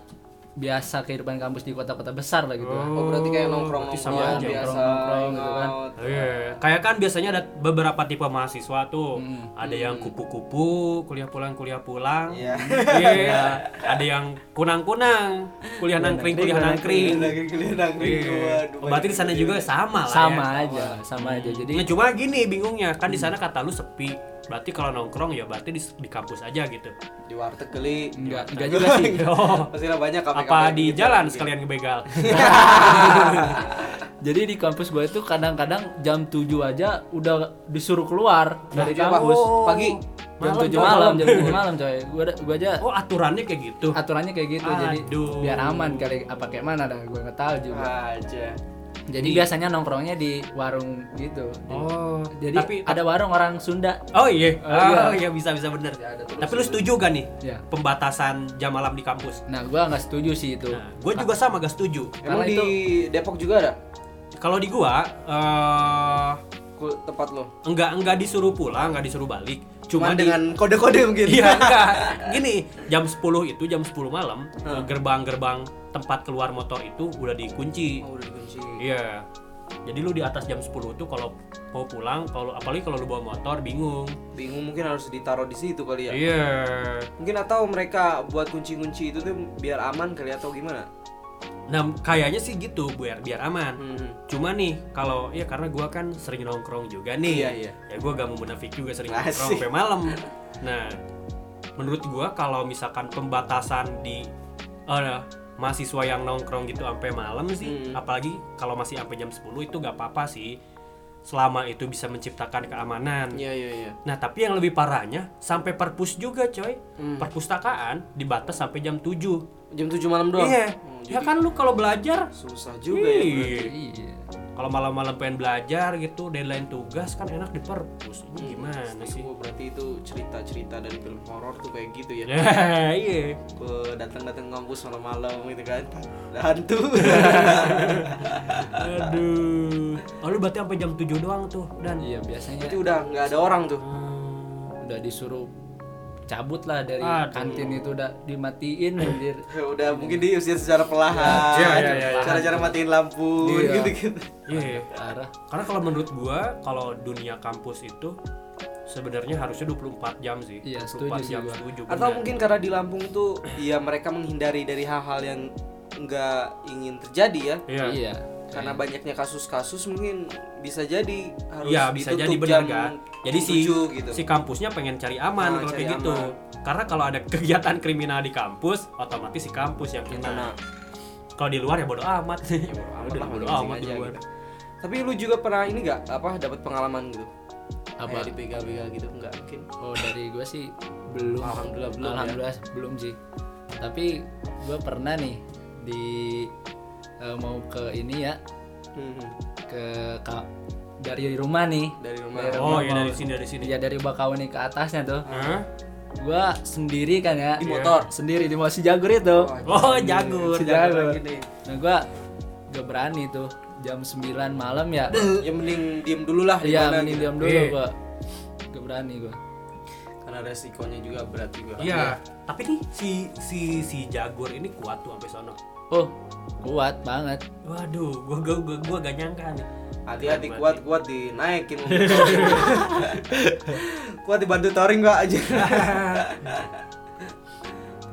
biasa kehidupan kampus di kota-kota besar lah gitu. oh berarti kayak berarti sama nongkrong-nongkrong aja. biasa Nongkrong-nongkrong gitu kan. hangout. Iya, kayak kan biasanya ada beberapa tipe mahasiswa tuh. Hmm. Ada yang kupu-kupu, kuliah pulang, kuliah pulang. Iya. Iya, ada yang kunang-kunang, kuliah nangkring, kuliah nangkring. Lagi kuliah nangkring Iya. Oh, Berarti di sana juga sama lah Sama ya. aja, sama aja. Jadi Nah, cuma gini bingungnya kan di sana kata lu sepi. Berarti kalau nongkrong ya berarti di, di kampus aja gitu. di warteg keli enggak enggak juga sih. Oh, pasti lah banyak kafe apa di jalan sekalian ngebegal? Jadi di kampus gua itu kadang-kadang jam 7 aja udah disuruh keluar dari Jam apa? kampus. pagi Jam Malam, 7 oh, malam, malam. jam 7 malam coy. Gua ada- gua aja Oh, aturannya kayak gitu. aturannya kayak gitu jadi Aduh. biar aman kali apa kayak mana dah gua nggak tahu juga. aja Jadi biasanya nongkrongnya di warung gitu. Oh, Jadi tapi ada warung orang Sunda. Oh iya, Oh, iya. oh iya bisa bisa bener. Ya, ada Tapi lu setuju gak nih Ya. pembatasan jam malam di kampus? Nah, gua nggak setuju sih itu. Nah, gue juga sama gak setuju. emang Karena di Depok juga ada Kalau di gua eh Ku- tempat lo enggak enggak disuruh pulang, enggak disuruh balik. cuma Cuma di- dengan kode-kode mungkin Iya enggak. Gini, jam 10 itu jam 10 malam Hmm. Tempat keluar motor itu udah dikunci. oh, udah dikunci Iya. Jadi lu di atas jam 10 tuh kalau mau pulang, kalau apalagi kalau lu bawa motor bingung. bingung mungkin harus ditaruh di situ kali ya Iya. mungkin atau mereka buat kunci-kunci itu tuh biar aman kali atau gimana Nah, kayaknya sih gitu biar biar aman. Hmm. Cuma nih kalau ya karena gua kan sering nongkrong juga nih. Iya, iya. Ya gua gak mau munafik juga sering Asik. nongkrong sampai malam. Nah, menurut gua kalau misalkan pembatasan di eh, mahasiswa yang nongkrong gitu sampai malam sih, Hmm. apalagi kalau masih sampai jam 10 itu gak apa-apa sih. Selama itu bisa menciptakan keamanan. iya iya iya Nah, tapi yang lebih parahnya sampai perpus juga, coy. Hmm. Perpustakaan dibatas sampai jam 7. jam 7 malam doang Iya. Hmm, Ya kan lu kalau belajar susah juga ya Iya. Kalau malam-malam pengen belajar gitu deadline tugas kan enak di perpus Hmm. ini gimana sih Oh, berarti itu cerita-cerita dari film horor tuh kayak gitu ya. ya iya Ke datang-datang kampus malam-malam gitu kan. Ada hantu. aduh oh, lu berarti sampai jam 7 doang tuh dan Iya biasanya Berarti udah nggak ada orang tuh. Hmm, udah disuruh cabut lah dari Aduh. kantin itu udah dimatiin anjir. udah mungkin diusir secara perlahan. Iya, iya, iya, iya. Cara-cara matiin lampu Iya. gitu-gitu. iya Parah. karena kalau menurut gua kalau dunia kampus itu sebenarnya harusnya 24 jam sih Iya, 24 setuju sih jam gua. setuju Atau mungkin karena di Lampung tuh ya mereka menghindari dari hal-hal yang nggak ingin terjadi ya. iya Iya. Karena banyaknya kasus-kasus mungkin bisa jadi harus Iya bisa ditutup jadi benar jam kan. Jadi si 7 gitu. si kampusnya pengen cari aman Nah, kalau cari kayak gitu. aman. Karena kalau ada kegiatan kriminal di kampus, otomatis si kampus yang kena. Kena. Kalau di luar ya bodo amat. Ya, bodo amat Udah lah, bodo amat di luar. gitu. Tapi lu juga pernah ini nggak apa dapat pengalaman gitu? Apa? Di begal-begal gitu nggak mungkin? Oh dari gue sih belum. Alhamdulillah belum ya. Alhamdulillah belum sih. Tapi gue pernah nih di eh, mau ke ini ya Hmm, ke ka- dari rumah nih. Dari rumah. Dari Oh rumah iya mau- dari sini dari sini. Iya dari Bakauni ke atasnya tuh. Hah? Gua sendiri kan ya. Di Iya. motor. Sendiri di si Jagur itu. Oh jagur. Si Jagur. nih. Nah gua gak berani tuh jam 9 malam ya. Ya mending diem dulu lah Iya mana mending gitu. diam dulu Iya. gua. Gak berani gua. Karena resikonya juga berat juga. Iya. Tapi nih si si si jagur ini kuat tuh sampai sono. Oh kuat banget. Waduh, gua gua gua, gua gak nyangka nih. Hati-hati Berarti. kuat-kuat dinaikin. kuat dibantu touring gak aja.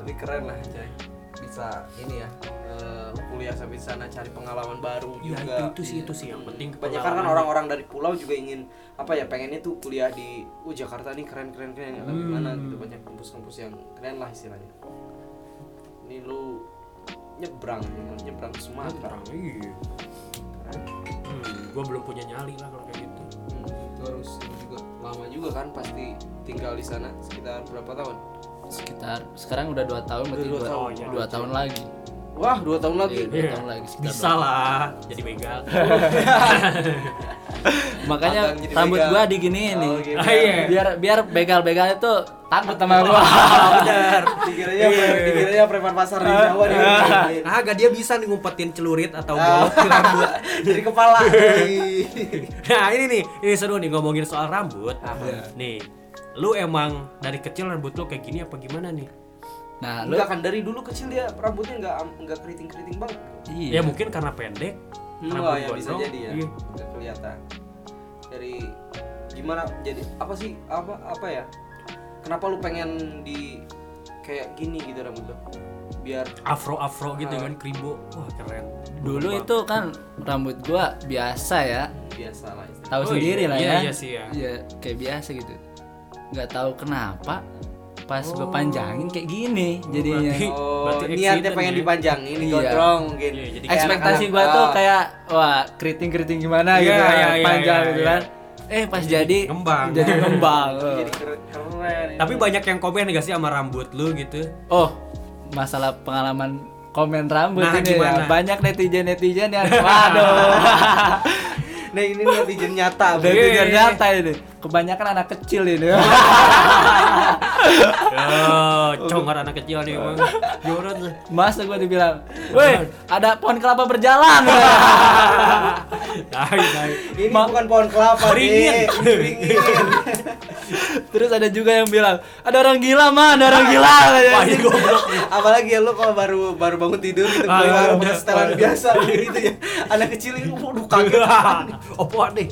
Tapi keren lah, coy. Bisa ini ya. eh, kuliah sampai sana cari pengalaman baru Iya juga. itu, itu sih itu sih yang penting. Banyak kan orang-orang dari pulau juga ingin apa ya pengennya tuh kuliah di uh, Jakarta nih keren keren keren atau gimana gitu banyak kampus-kampus yang keren lah istilahnya. Ini lu nyebrang nyebrang ke Sumatera. Terang, Iya. Hmm, gua belum punya nyali lah kalau kayak gitu. Hmm, itu harus ini juga lama juga kan pasti tinggal di sana sekitar berapa tahun? Sekitar sekarang udah dua tahun berarti Udah dua dua, tahun. tahun, dua tahun lagi. Wah dua tahun lagi. Iya, dua Iya. tahun lagi sekitar Bisa lah jadi begal. Makanya jadi rambut begal. gua diginiin nih. Oh, gitu. Ah, iya. Biar biar begal-begal itu takut sama gua. Benar. Dikiranya dikiranya preman pasar di Jawa nih. Agak dia bisa nih ngumpetin celurit atau Ah. di rambut. Dari kepala. Nah ini nih, ini seru nih ngomongin soal rambut. Apa? Nih, lu emang dari kecil rambut lu kayak gini apa gimana nih? Nah, lu Enggak kan dari dulu kecil dia rambutnya enggak enggak keriting-keriting banget. iya. Ya mungkin karena pendek. Hmm, rambut oh, ya bisa jadi ya. Iya. Enggak kelihatan. Dari gimana jadi apa sih apa apa ya? Kenapa lu pengen di kayak gini gitu rambut lu? Biar Afro-afro gitu Ah. kan, kribo. Wah, keren. Dulu itu kan rambut gua biasa ya. biasa lah. Tahu Oh, sendiri iya. lah Iya, ya. iya sih ya. Iya, kayak biasa gitu. Nggak tahu kenapa pas Oh. gua panjangin kayak gini jadinya. berarti- Oh, Berarti niatnya pengen ya? dipanjangin, Iya. digondrong mungkin. Iya, jadi Ekspektasi gua tuh ah, kayak wah keriting-keriting gimana Iya, gitu kan, iya, iya, panjang iya, gitu iya. kan. Eh pas jadi ngembang. Jadi ngembang. jadi keren. keren. Tapi banyak yang komen gak sih sama rambut lu gitu? Oh, masalah pengalaman komen rambut Nah, ini gimana? ya. Banyak netizen-netizen yang waduh. Nah, ini netizen nyata. Iya. netizen nyata ini. Kebanyakan anak kecil ini. Oh, congor anak kecil nih emang. Gimana tuh? Masa gua dibilang, "Weh, ada pohon kelapa berjalan." Tai, tai. Ini Ma- bukan pohon kelapa. Ini beringin. Terus ada juga yang bilang, ada orang gila mah, ada orang gila. Wah, ini goblok nih. Apalagi ya lu kalau baru baru bangun tidur gitu Ah, iya, pakai setelan biasa gitu ya. Anak kecil itu waduh kaget. Opo deh.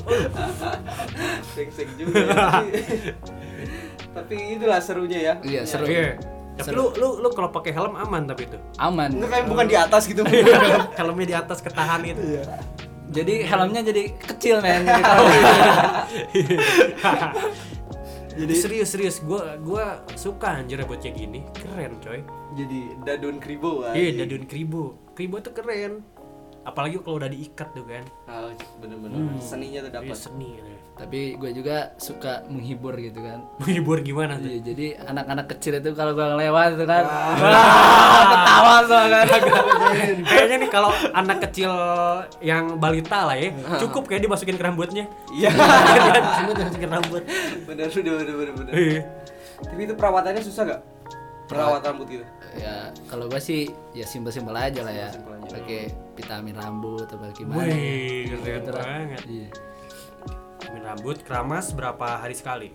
Seng-seng juga. ya. Tapi- Tapi itulah serunya ya. Iya, seru. Iya. Tapi lu lu lu kalau pakai helm aman tapi itu. Aman. Enggak kayak bukan di atas gitu. Helmnya di atas ketahan itu. Jadi helmnya jadi kecil men. Jadi kalau Jadi serius serius gua gua suka anjir rambutnya gini. Keren coy. Jadi dadun kribo ah. Iya, dadun kribo. Kribo tuh keren. Apalagi kalau udah diikat tuh kan. Ah, bener-bener seninya tuh Iya, dapat. seni. ya. Tapi gue juga suka menghibur gitu kan. Menghibur gimana tuh? Iya, jadi anak-anak kecil itu kalau gua lewat itu kan, wah, ketawa semua kan. Kayaknya nih kalau anak kecil yang balita lah ya, cukup kayak dimasukin ke rambutnya. Iya. Dimasukin rambut. bener bener bener bener bener. Iya. Tapi itu perawatannya susah gak? Perawat rambut gitu. ya kalau gua sih ya simpel-simpel aja lah ya. Pakai vitamin rambut atau gimana. Wih, keren Gitu banget. Iya. Vitamin rambut keramas berapa hari sekali?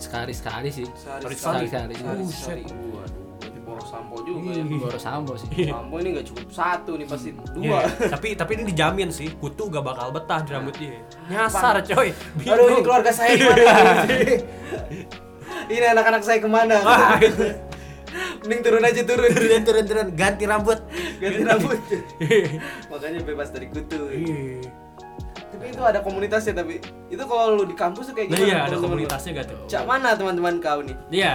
Sekali-sekali sih. Sehari Sekali. Sekali. Sekali. Waduh, berarti boros sampo juga ya. Baru sambo sih. Sampo ini gak cukup satu nih pasti Iya, dua. tapi tapi ini dijamin sih, kutu gak bakal betah di rambut dia. Nyasar coy. Aduh ini keluarga saya ke mana? ini anak-anak saya ke mana? Wah, itu. Mending turun aja turun. turun turun turun ganti rambut. Ganti rambut. Makanya bebas dari kutu. Iya. Tapi itu ada komunitasnya tapi itu kalau lu di kampus tuh kayak Nah gimana? iya ada komunitasnya gak tuh? Cak mana teman-teman kau nih? Iya.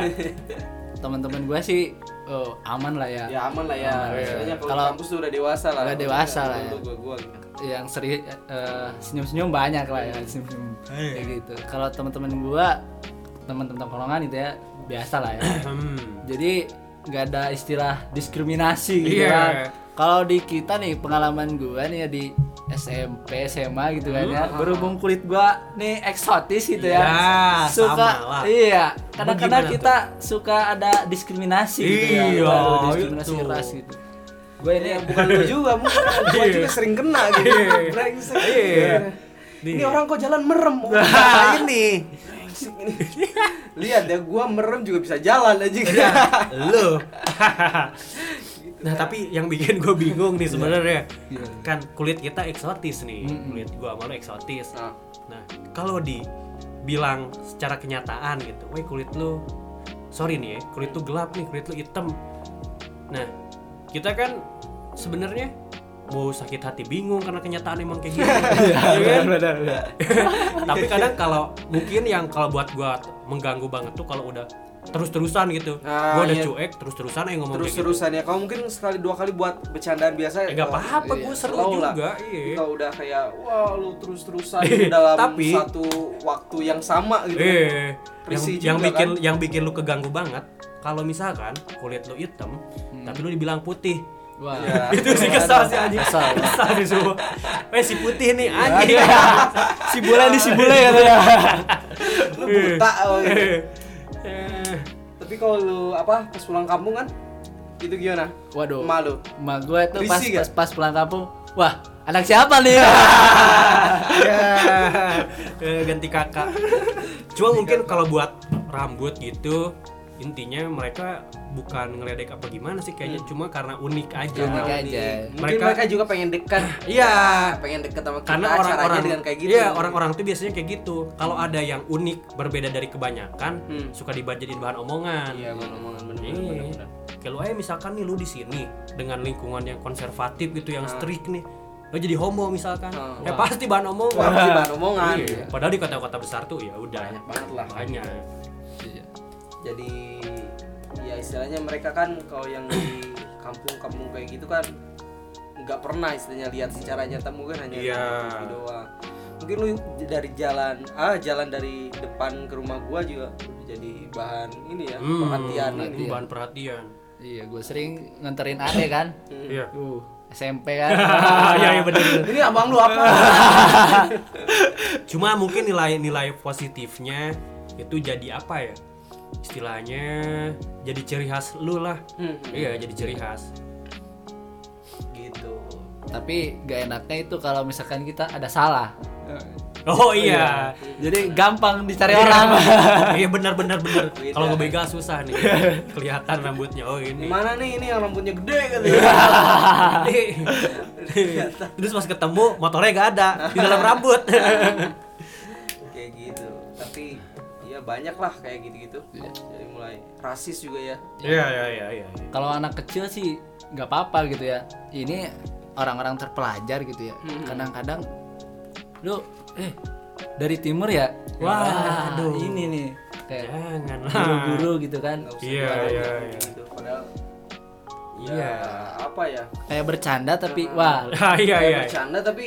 Teman-teman gua sih oh, aman lah ya. Ya aman lah ya. Aman, iya. Istilahnya kalau kampus tuh udah dewasa lah. Udah dewasa lah ya. Gua gua gitu. yang seri eh, senyum-senyum banyak lah ya senyum-senyum Iya. kayak gitu kalau teman-teman gua teman-teman tongkrongan itu ya biasa lah ya Hmm. jadi nggak ada istilah diskriminasi gitu Iya. kan kalau di kita nih pengalaman gua nih ya di SMP SMA gitu kan ya berhubung kulit gua nih eksotis gitu ya, Hmm. Ya, suka sama lah. iya kadang-kadang kita suka ada diskriminasi gitu ya Iya, Ada diskriminasi itu. ras gitu gue ini Ya, bukan lu juga, mungkin gua juga sering kena gitu. Iya. Brengsek. Iya. Ini orang kok jalan merem. Oh, nah, ini. Brengsek ini. Lihat ya, gua merem juga bisa jalan aja. Iya, lu. nah tapi yang bikin gue bingung nih sebenarnya Iya. kan kulit kita eksotis nih Mm-mm. kulit gua malu eksotis Nah, nah kalau dibilang secara kenyataan gitu weh kulit lu sorry nih ya kulit lu gelap nih kulit lu hitam nah kita kan sebenarnya mau sakit hati bingung karena kenyataan emang kayak gitu Iya kan? tapi kadang kalau mungkin yang kalau buat gua mengganggu banget tuh kalau udah terus-terusan gitu Ah, gua udah iya. cuek terus-terusan aja ngomong gitu terus-terusan ya. Kau mungkin sekali dua kali buat bercandaan biasa. Eh, gak oh, apa-apa iya. gua seru lah. juga iya Kalau udah kayak wah lu terus-terusan Eh, dalam tapi- satu waktu yang sama gitu. kan. eh yang, yang juga, bikin kan? yang bikin lu keganggu banget kalau misalkan kulit lu hitam tapi lu dibilang putih wah. Iya. itu sih kesal sih anjing. Kesal. kesal sih semua eh si putih nih anjing. Si bule nih si bule katanya Lu buta. oh, gitu. Eh, Tapi kalau lu apa pas pulang kampung kan itu gimana? waduh. Malu. Ma gue tuh pas, pas pas pulang kampung wah anak siapa nih? Ya eh, ganti kakak. Cuma mungkin kalau buat rambut gitu intinya mereka bukan ngeledek apa gimana sih kayaknya cuma karena unik aja Unik aja. Mungkin Mereka- mereka, juga pengen dekat. iya pengen dekat sama kita karena orang-orang dengan kayak gitu. iya orang-orang tuh biasanya kayak gitu kalau ada yang unik berbeda dari kebanyakan Hmm. suka dijadiin bahan omongan Iya, bener omongan bener Iya. bener bener. Kayak lu aja misalkan nih lu di sini dengan lingkungan yang konservatif gitu yang Ah. strict nih lo jadi homo misalkan Ah. ya pasti bahan omongan Wah, pasti bahan omongan. Iya. padahal di kota-kota besar tuh ya udah Banyak banget lah. banyak. Jadi ya istilahnya mereka kan kalau yang di kampung-kampung kayak gitu kan nggak pernah istilahnya lihat secara nyata mungkin hanya Iya. di TV doang. Mungkin lu dari jalan ah jalan dari depan ke rumah gua juga jadi bahan ini ya Hmm, perhatian ini. perhatian. bahan perhatian iya gue sering nganterin ade kan Hmm. iya uh SMP kan iya iya bener Ini abang lu apa? cuma mungkin nilai-nilai positifnya itu jadi apa ya istilahnya jadi ciri khas lu lah Hmm, iya jadi ciri khas gitu. tapi gak enaknya itu kalau misalkan kita ada salah Oh iya. Jadi gampang dicari orang. Iya benar benar benar. Beda. Kalau ngebegal susah nih. Kelihatan rambutnya. Oh ini. Gimana nih ini yang rambutnya gede gitu ya. Terus pas ketemu motornya gak ada di dalam rambut. Banyak lah kayak gitu-gitu. Iya. Jadi mulai rasis juga ya. Iya iya iya iya. Kalau anak kecil sih nggak apa-apa gitu ya. Ini orang-orang terpelajar gitu ya. Hmm. Kadang-kadang lu eh dari timur ya. Wah, aduh. ini nih kayak guru-guru gitu kan. Iya, iya, kayak iya. gitu. Padahal Iya. ya apa ya? Kayak bercanda tapi wah Ah, iya Kayak iya. Bercanda tapi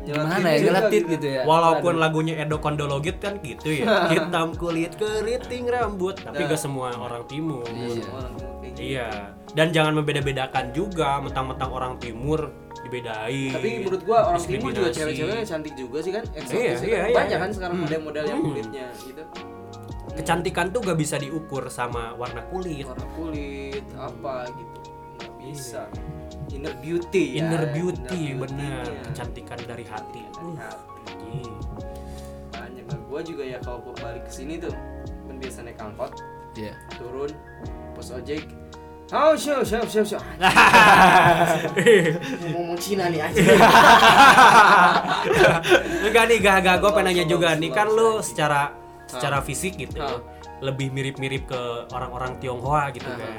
gimana ya ngeletit gitu ya. Walaupun lagunya Edo Kondologit kan gitu ya. Hitam kulit keriting rambut, tapi gak semua orang timur. Iya. Orang kayak gitu. Iya. Dan jangan membeda-bedakan juga mentang-mentang orang timur dibedain. Tapi menurut gua orang timur juga cewek-ceweknya cantik juga sih kan. Eksotis Iya, sih iya, kan. iya, Banyak iya. kan sekarang Hmm. model-model yang Hmm. kulitnya gitu. Kecantikan tuh gak bisa diukur sama warna kulit. Warna kulit apa gitu. Bisa. Inner beauty ya. Inner beauty, Inner bener. beauty-nya. Kecantikan dari hati. Dari hati. iya. Banyak lah. Gua juga ya kalau gua balik ke sini tuh kan biasa naik angkot Iya. turun pos ojek Oh, siap, siap, siap, siap. Ngomong Cina nih aja. Enggak nih, gak, gak, gue pengen nanya juga nih kan lu secara secara fisik gitu Ah. lebih mirip-mirip ke orang-orang Tionghoa gitu kan.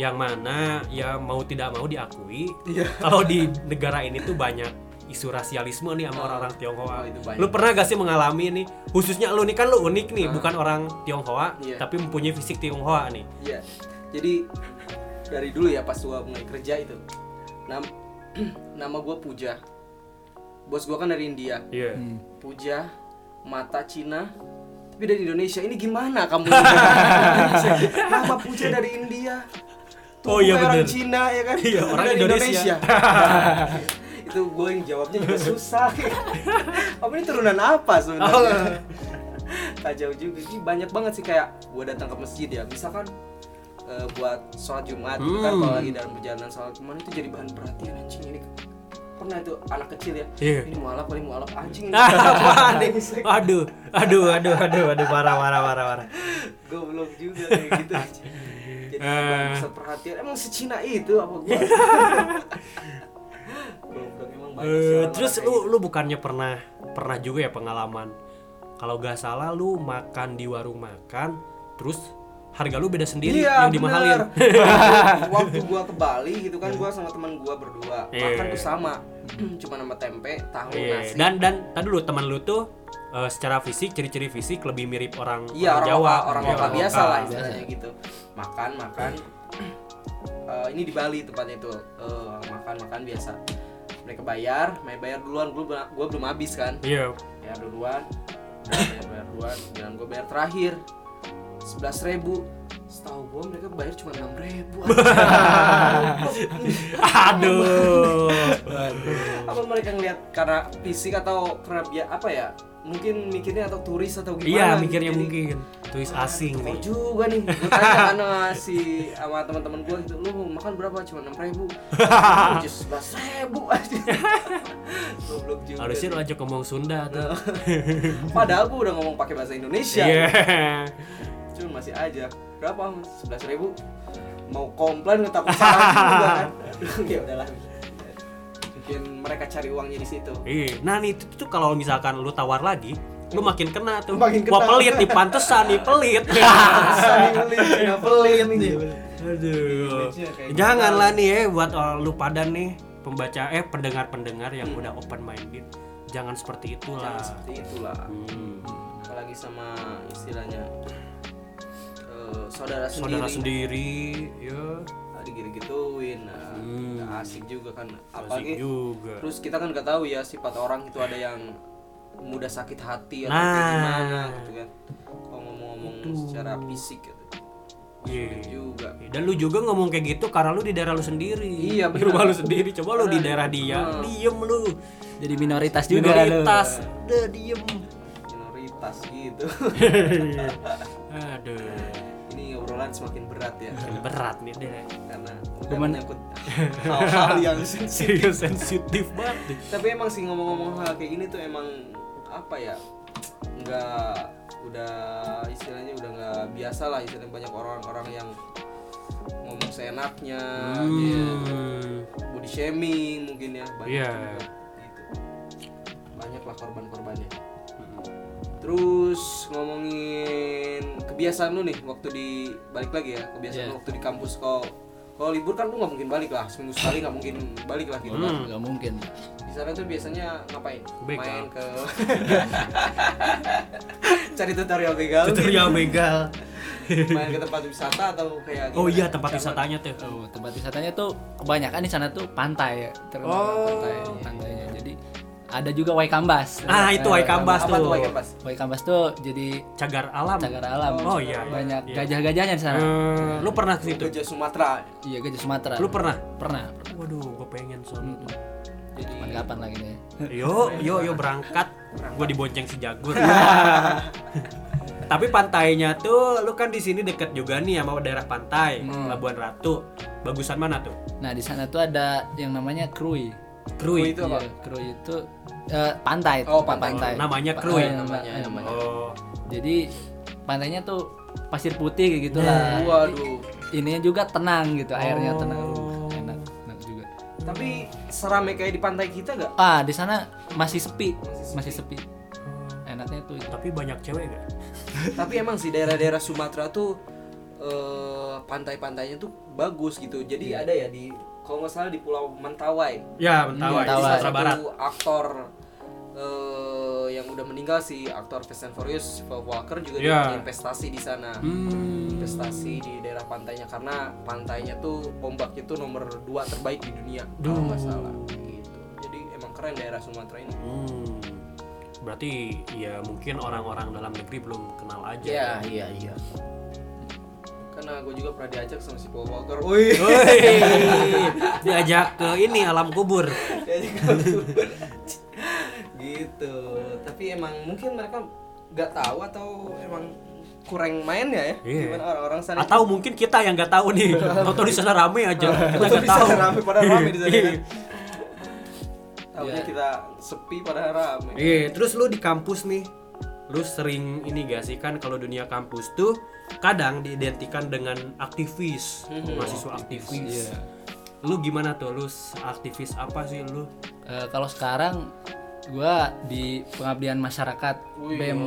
Yang mana ya mau tidak mau diakui Iya. kalau di negara ini tuh banyak isu rasialisme nih sama Ah. orang-orang Tionghoa. Oh, itu banyak. Lu pernah gak sih mengalami nih khususnya lu nih kan lu unik nih, Ah. bukan orang Tionghoa Iya. tapi mempunyai fisik Tionghoa nih. Iya. Jadi dari dulu ya pas gua mulai kerja itu. Nam nama gua Puja. Bos gua kan dari India. Iya. Hmm. Puja, mata Cina, tapi dari Indonesia. Ini gimana kamu? Nama Puja dari India. Oh, iya orang bener. Cina ya kan? Iya, orang Dari Indonesia. itu gue yang jawabnya juga susah. Kamu ini turunan apa sebenarnya? Oh. Kacau juga. Ini banyak banget sih kayak gue datang ke masjid ya. Misalkan eh, buat sholat Jumat gitu kan Hmm. kalau lagi dalam perjalanan sholat Jumat itu jadi bahan perhatian anjing ini pernah itu anak kecil ya Iya. ini mualaf paling mualaf anjing? Aduh, aduh, aduh, aduh, aduh, parah, parah, parah, parah. goblok juga kayak gitu jadi bahan pusat perhatian emang secina itu apa gua banyak sih Eh, terus lu gitu. lu bukannya pernah pernah juga ya pengalaman kalau gak salah lu makan di warung makan terus harga lu beda sendiri Iya, yang dimahalin. Waktu gua ke Bali gitu kan gua sama teman gua berdua Iya. makan tuh sama. Cuma nama tempe, tahu, Iya, nasi. dan dan tadi dulu teman lu tuh eh, secara fisik ciri-ciri fisik lebih mirip orang, Iya orang Jawa orang Iya, lokal biasa lah istilahnya gitu. Makan makan. Eh, ini di Bali tempatnya itu Eh, makan makan biasa. Mereka bayar, main bayar duluan, gua, gua belum habis kan. Iya. Bayar duluan, bayar, bayar duluan, bilang gua bayar terakhir sebelas ribu. Setahu gua mereka bayar cuma enam ribu. Aduh. apa mereka ngelihat karena fisik atau karena biar apa ya? Mungkin mikirnya atau turis atau gimana? Iya, gitu. mikirnya Jadi, mungkin turis asing Kau nih. juga nih, gue tanya kan sama si sama teman-teman gue gitu, lu makan berapa? Cuma enam ribu, jus sebelas ribu aja. Goblok juga. Harusnya lu ajak ngomong Sunda tuh. Padahal gue udah ngomong pakai bahasa Indonesia, Iya. Cuma masih aja. Berapa? Sebelas ribu. Mau komplain nggak takut salah juga kan? Ya udahlah. Mungkin mereka cari uangnya di situ. Iya. Nah, nih itu tuh kalau misalkan lu tawar lagi, lu makin kena tuh. Makin kena. Wah, pelit nih, pantesan nih pelit. Beli, Cina pelit nih. Aduh. Kayak Janganlah nih ya buat orang lu pada nih pembaca eh pendengar-pendengar yang udah open minded. Jangan seperti itulah. Jangan seperti itulah. Hmm. apalagi sama istilahnya saudara sendiri Saudara sendiri, ya. ah, digitu-gituin nah, Hmm. asik juga kan Asik apalagi juga. terus kita kan nggak tahu ya sifat orang itu ada yang mudah sakit hati atau Nah. kayak gimana gitu kan kalau ngomong-ngomong Itu. secara fisik gitu Iya. juga Dan lu juga ngomong kayak gitu karena lu di daerah lu sendiri. Iya, Di benar. rumah lu sendiri. Coba lu di daerah dia, Hmm. diem lu. Jadi minoritas juga Minoritas, udah diem. minoritas gitu Aduh. Obrolan semakin berat ya. Berat nih deh. karena Cuman- menyangkut hal-hal yang sensitif. Serius sensitif banget. tapi emang sih ngomong-ngomong hal kayak gini tuh emang apa ya nggak udah istilahnya udah nggak biasa lah istilahnya banyak orang-orang yang ngomong seenaknya Hmm. body shaming mungkin ya banyak juga. Gitu. Banyak lah korban-korbannya terus ngomongin kebiasaan lu nih waktu di balik lagi ya kebiasaan lu waktu di kampus kau kalau libur kan lu nggak mungkin balik lah seminggu sekali nggak mungkin balik lah gitu kan Hmm. nggak mungkin di sana tuh biasanya ngapain Begal. main ke cari tutorial begal Tutorial begal. main ke tempat wisata atau kayak Oh iya tempat wisatanya tuh. Oh, tempat wisatanya tuh kebanyakan di sana tuh pantai ya, terkenal Oh. pantai pantainya. Jadi ada juga Waikambas. Ah, itu Waikambas apa tuh tuh. Waikambas Waikambas tuh jadi Cagar alam. cagar alam. Oh iya. Banyak Iya. gajah-gajahnya di sana. Eh, lu pernah ke situ? gajah Sumatera Iya, gajah Sumatera. Lu pernah? pernah? Waduh, gue pengen sono tuh. jadi Kapan lagi nih? Yo, yo, yo berangkat. Gue dibonceng si Jagur. Tapi pantainya tuh, lu kan di sini deket juga nih sama daerah pantai, Hmm. Labuan Ratu. Bagusan mana tuh? Nah, di sana tuh ada yang namanya Krui. Krui. itu apa Iya, Krui itu eh, pantai, Oh, tempat pantai. Namanya Pa- Krui. eh, namanya, eh, namanya. Oh, Jadi pantainya tuh pasir putih kayak gitu lah. waduh Ininya juga tenang gitu, airnya tenang. Oh. Enak, enak juga. tapi serame kayak di pantai kita gak Ah, di sana masih sepi, masih sepi. Enaknya tuh itu. tapi banyak cewek gak? tapi emang sih daerah-daerah Sumatera tuh eh, pantai-pantainya tuh bagus gitu jadi ada ya di kalau nggak salah di Pulau Mentawai Ya, Mentawai, Mentawai. di salah Sumatera Barat. satu aktor eh, yang udah meninggal si aktor Fast and Furious Paul Walker juga dia punya investasi di sana Hmm. investasi di daerah pantainya karena pantainya tuh ombak itu nomor dua terbaik di dunia Duh. kalau nggak salah gitu jadi emang keren daerah Sumatera ini Hmm. Berarti ya mungkin orang-orang dalam negeri belum kenal aja. iya iya iya karena gue juga pernah diajak sama si Paul Walker wih diajak ke ini alam kubur. Diajak ke kubur. gitu tapi emang mungkin mereka nggak tahu atau emang kurang main ya ya Iya. gimana orang-orang sana Atau mungkin kita yang nggak tahu nih. Atau di sana rame aja. Kita nggak tahu. rame, padahal rame di sana, kan? Tahunya Iya. kita sepi pada rame Iya, terus lu di kampus nih, lu sering ini gak sih kan kalau dunia kampus tuh kadang diidentikan dengan aktivis, Mhm. mahasiswa aktivis. Iya. Lu gimana tuh? Lu aktivis apa sih lu? Eh, kalau sekarang gua di pengabdian masyarakat Wih. BEM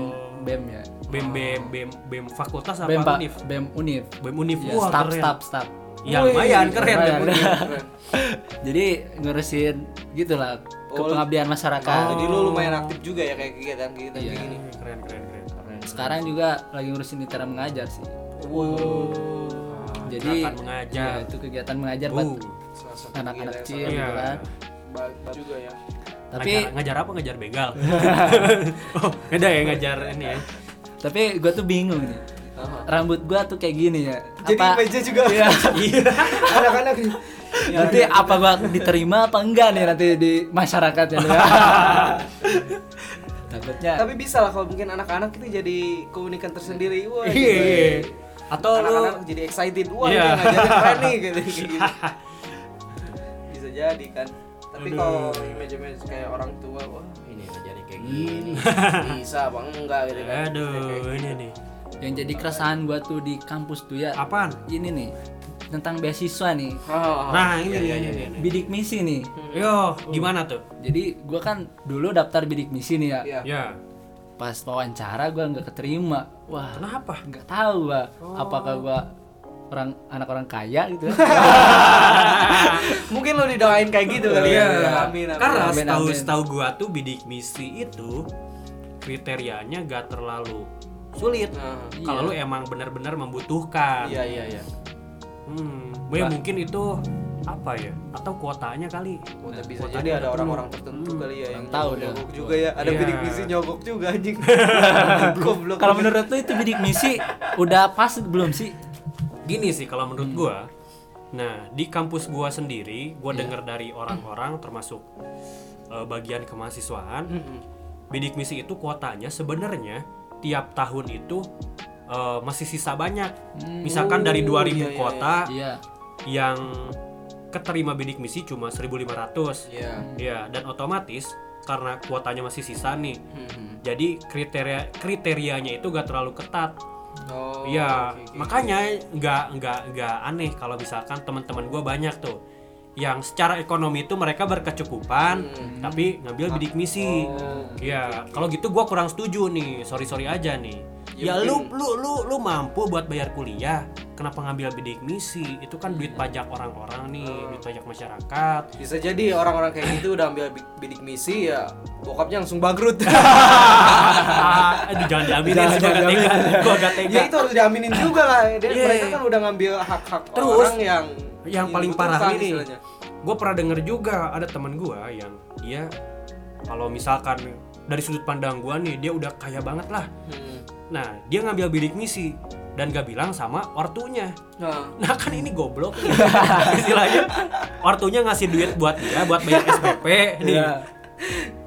BEM ya. BEM BEM BEM BEM fakultas apa BEM Pak, univ? BEM Univ. BEM univ. Ya, Wah, staff, keren. staff, staff. Ya lumayan keren univ. Keren. Jadi ngurusin gitulah ke Oh, pengabdian masyarakat. Oh. jadi lu lumayan aktif juga ya kayak kegiatan-kegiatan Iya. kayak gini Keren keren keren. keren Sekarang juga lagi ngurusin mitra mengajar sih. wow Jadi Akan mengajar. ya, itu kegiatan mengajar buat Uh, satu anak-anak kecil Iya. gitu kan. baik juga ya Tapi ngajar, ngajar apa? Ngajar begal. oh, beda ya ngajar ini ya. tapi gua tuh bingung nih. Rambut gua tuh kayak gini ya. jadi Apa meja juga Iya. anak-anak nanti apa gua diterima apa enggak nih nanti di masyarakat ya. Takutnya tapi bisa lah kalau mungkin anak-anak itu jadi keunikan tersendiri wah Iya, gitu. iya. Atau lu anak-anak jadi excited wah Iya. ini ngajarin keren nih gitu, gitu. bisa jadi kan tapi kalau image-image kayak orang tua wah ini ngajarin kayak gini bisa apa enggak gitu kan Aduh, Kayak ini gitu. nih. yang jadi keresahan gua tuh di kampus tuh ya Apaan? ini nih tentang beasiswa nih Ah, Nah, ini iya, iya, iya, nih. iya. bidik misi nih Yo, gimana tuh? jadi gua kan dulu daftar bidik misi nih ya Iya. Ya. pas wawancara gua nggak keterima wah Kenapa? nggak tahu gua apakah gua orang anak orang kaya gitu mungkin lo didoain kayak gitu kali ya amin amin Karena Amin, setahu amin. setahu gua tuh bidik misi itu kriterianya gak terlalu sulit. Nah, Kalau lu emang benar-benar membutuhkan. iya iya iya Hmm, ya mungkin itu apa ya? Atau kuotanya kali. Udah bisa Kuotanya jadi ada orang-orang tertentu Hmm. kali ya yang tahu nyogok, dah. nyogok juga ya. Ada Iya. bidik misi nyogok juga anjing. Goblok. kalau menurut lu itu bidik misi udah pas belum sih Gini sih kalau menurut Hmm. gua. Nah, di kampus gua sendiri, gua denger dari orang-orang termasuk eh, bagian kemahasiswaan, Mm-mm. bidik misi itu kuotanya sebenarnya tiap tahun itu eh, masih sisa banyak. Misalkan dari Oh, 2000 iya, iya, kuota iya yang keterima bidik misi cuma 1500. Iya. Ya, dan otomatis karena kuotanya masih sisa nih. Hmm. Jadi kriteria kriterianya itu gak terlalu ketat. Oh. Iya, oke, oke. makanya nggak nggak nggak aneh kalau misalkan teman-teman gue banyak tuh yang secara ekonomi itu mereka berkecukupan tapi ngambil bidik misi. Oh, Iya, kalau gitu gue kurang setuju nih. Sorry sorry aja nih. Ya, Ya, lu lu lu lu mampu buat bayar kuliah, kenapa ngambil bidik misi? Itu kan duit pajak orang-orang nih, Oh. duit pajak masyarakat. Bisa jadi orang-orang kayak gitu udah ambil bi- bidik misi ya bokapnya langsung bangkrut. aduh, jangan diaminin Jangan, jangan, tega. Gua gak tega. ya itu harus diaminin juga lah. Dia, Iya. Mereka kan udah ngambil hak-hak Terus, orang yang yang paling parah ini istilahnya. gue pernah denger juga ada teman gue yang dia kalau misalkan dari sudut pandang gue nih dia udah kaya banget lah Hmm. Nah dia ngambil bidik misi dan gak bilang sama ortunya. Nah, nah kan ini goblok. Istilahnya ortunya ngasih duit buat dia buat bayar SPP nih. Iya.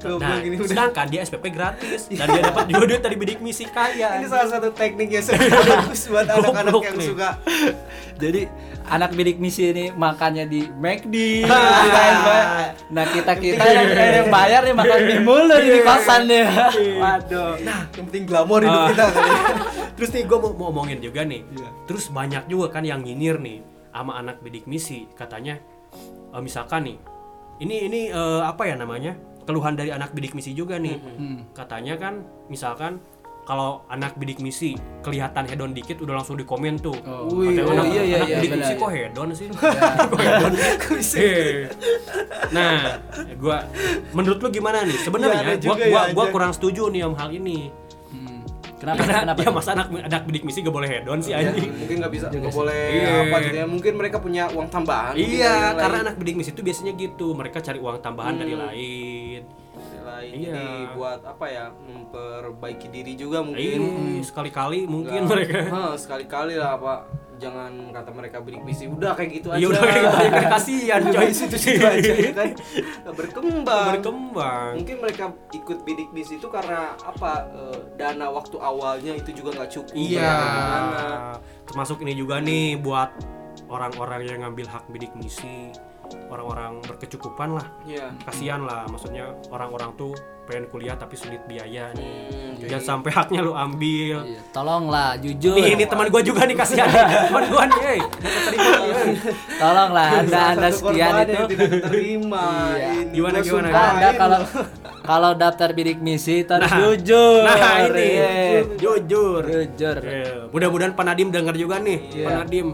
Nah ini udah. sedangkan dia SPP gratis dan dia dapat juga duit dari bidik misi kaya Ini salah satu teknik yang sangat bagus buat anak-anak yang nih. suka Jadi anak bidik misi ini makannya di McD. Ah. Nah kita kita yang, yang bayar nih makan mie mulu di kosan nih. Waduh. Nah, yang penting glamor hidup Ah. kita ya. Terus nih gue mau, mau omongin juga nih. Iya. Terus banyak juga kan yang nyinyir nih sama anak bidik misi. Katanya eh, misalkan nih, ini ini eh, apa ya namanya? Keluhan dari anak bidik misi juga nih. Hmm. Katanya kan misalkan kalau anak bidik misi kelihatan hedon dikit udah langsung di komen tuh. Oh. Wih, Katanya oh anak, iya, iya, anak iya, bidik benar, misi iya. kok hedon sih? kok hedon? Eh. nah, gua menurut lu gimana nih? Iya, Sebenarnya ada gua juga gua, ya, gua kurang setuju nih om hal ini. Hmm. Kenapa Karena kenapa? ya masa anak anak bidik misi gak boleh hedon sih Ya, anjing. mungkin nggak bisa sih. boleh Iya. apa gitu ya mungkin mereka punya uang tambahan Iya, karena lain. anak bidik misi itu biasanya gitu. Mereka cari uang tambahan Hmm. Dari lain. Iya. jadi buat apa ya memperbaiki diri juga mungkin Iya, sekali-kali mungkin Nggak- mereka. Hah, sekali-kali lah pak jangan kata mereka bidik misi udah kayak gitu aja Iya udah kayak gitu aja kasihan coy. di situ-situ aja ya kan berkembang Berkembang. mungkin mereka ikut bidik misi itu karena apa eh, dana waktu awalnya itu juga nggak cukup Iya. Termasuk ini juga nih buat orang-orang yang ngambil hak bidik misi, orang-orang berkecukupan lah. Iya. Kasihan lah, maksudnya orang-orang tuh pengen kuliah tapi sulit biaya nih. Hmm, Jangan sampai haknya lu ambil. Iya, Tolonglah jujur. Nih, ini teman gua juga nih kasihan. Teman gua nih, hey. Tolonglah Anda Anda sekian itu. tidak diterima Iya. Ini Gimana, gimana? sumpahin Anda kalau kalau daftar bidik misi harus Nah. jujur. Nah, ini Iya. jujur. Jujur. Ya, Mudah-mudahan Pak Nadim denger juga nih, Iya. Pak Nadim.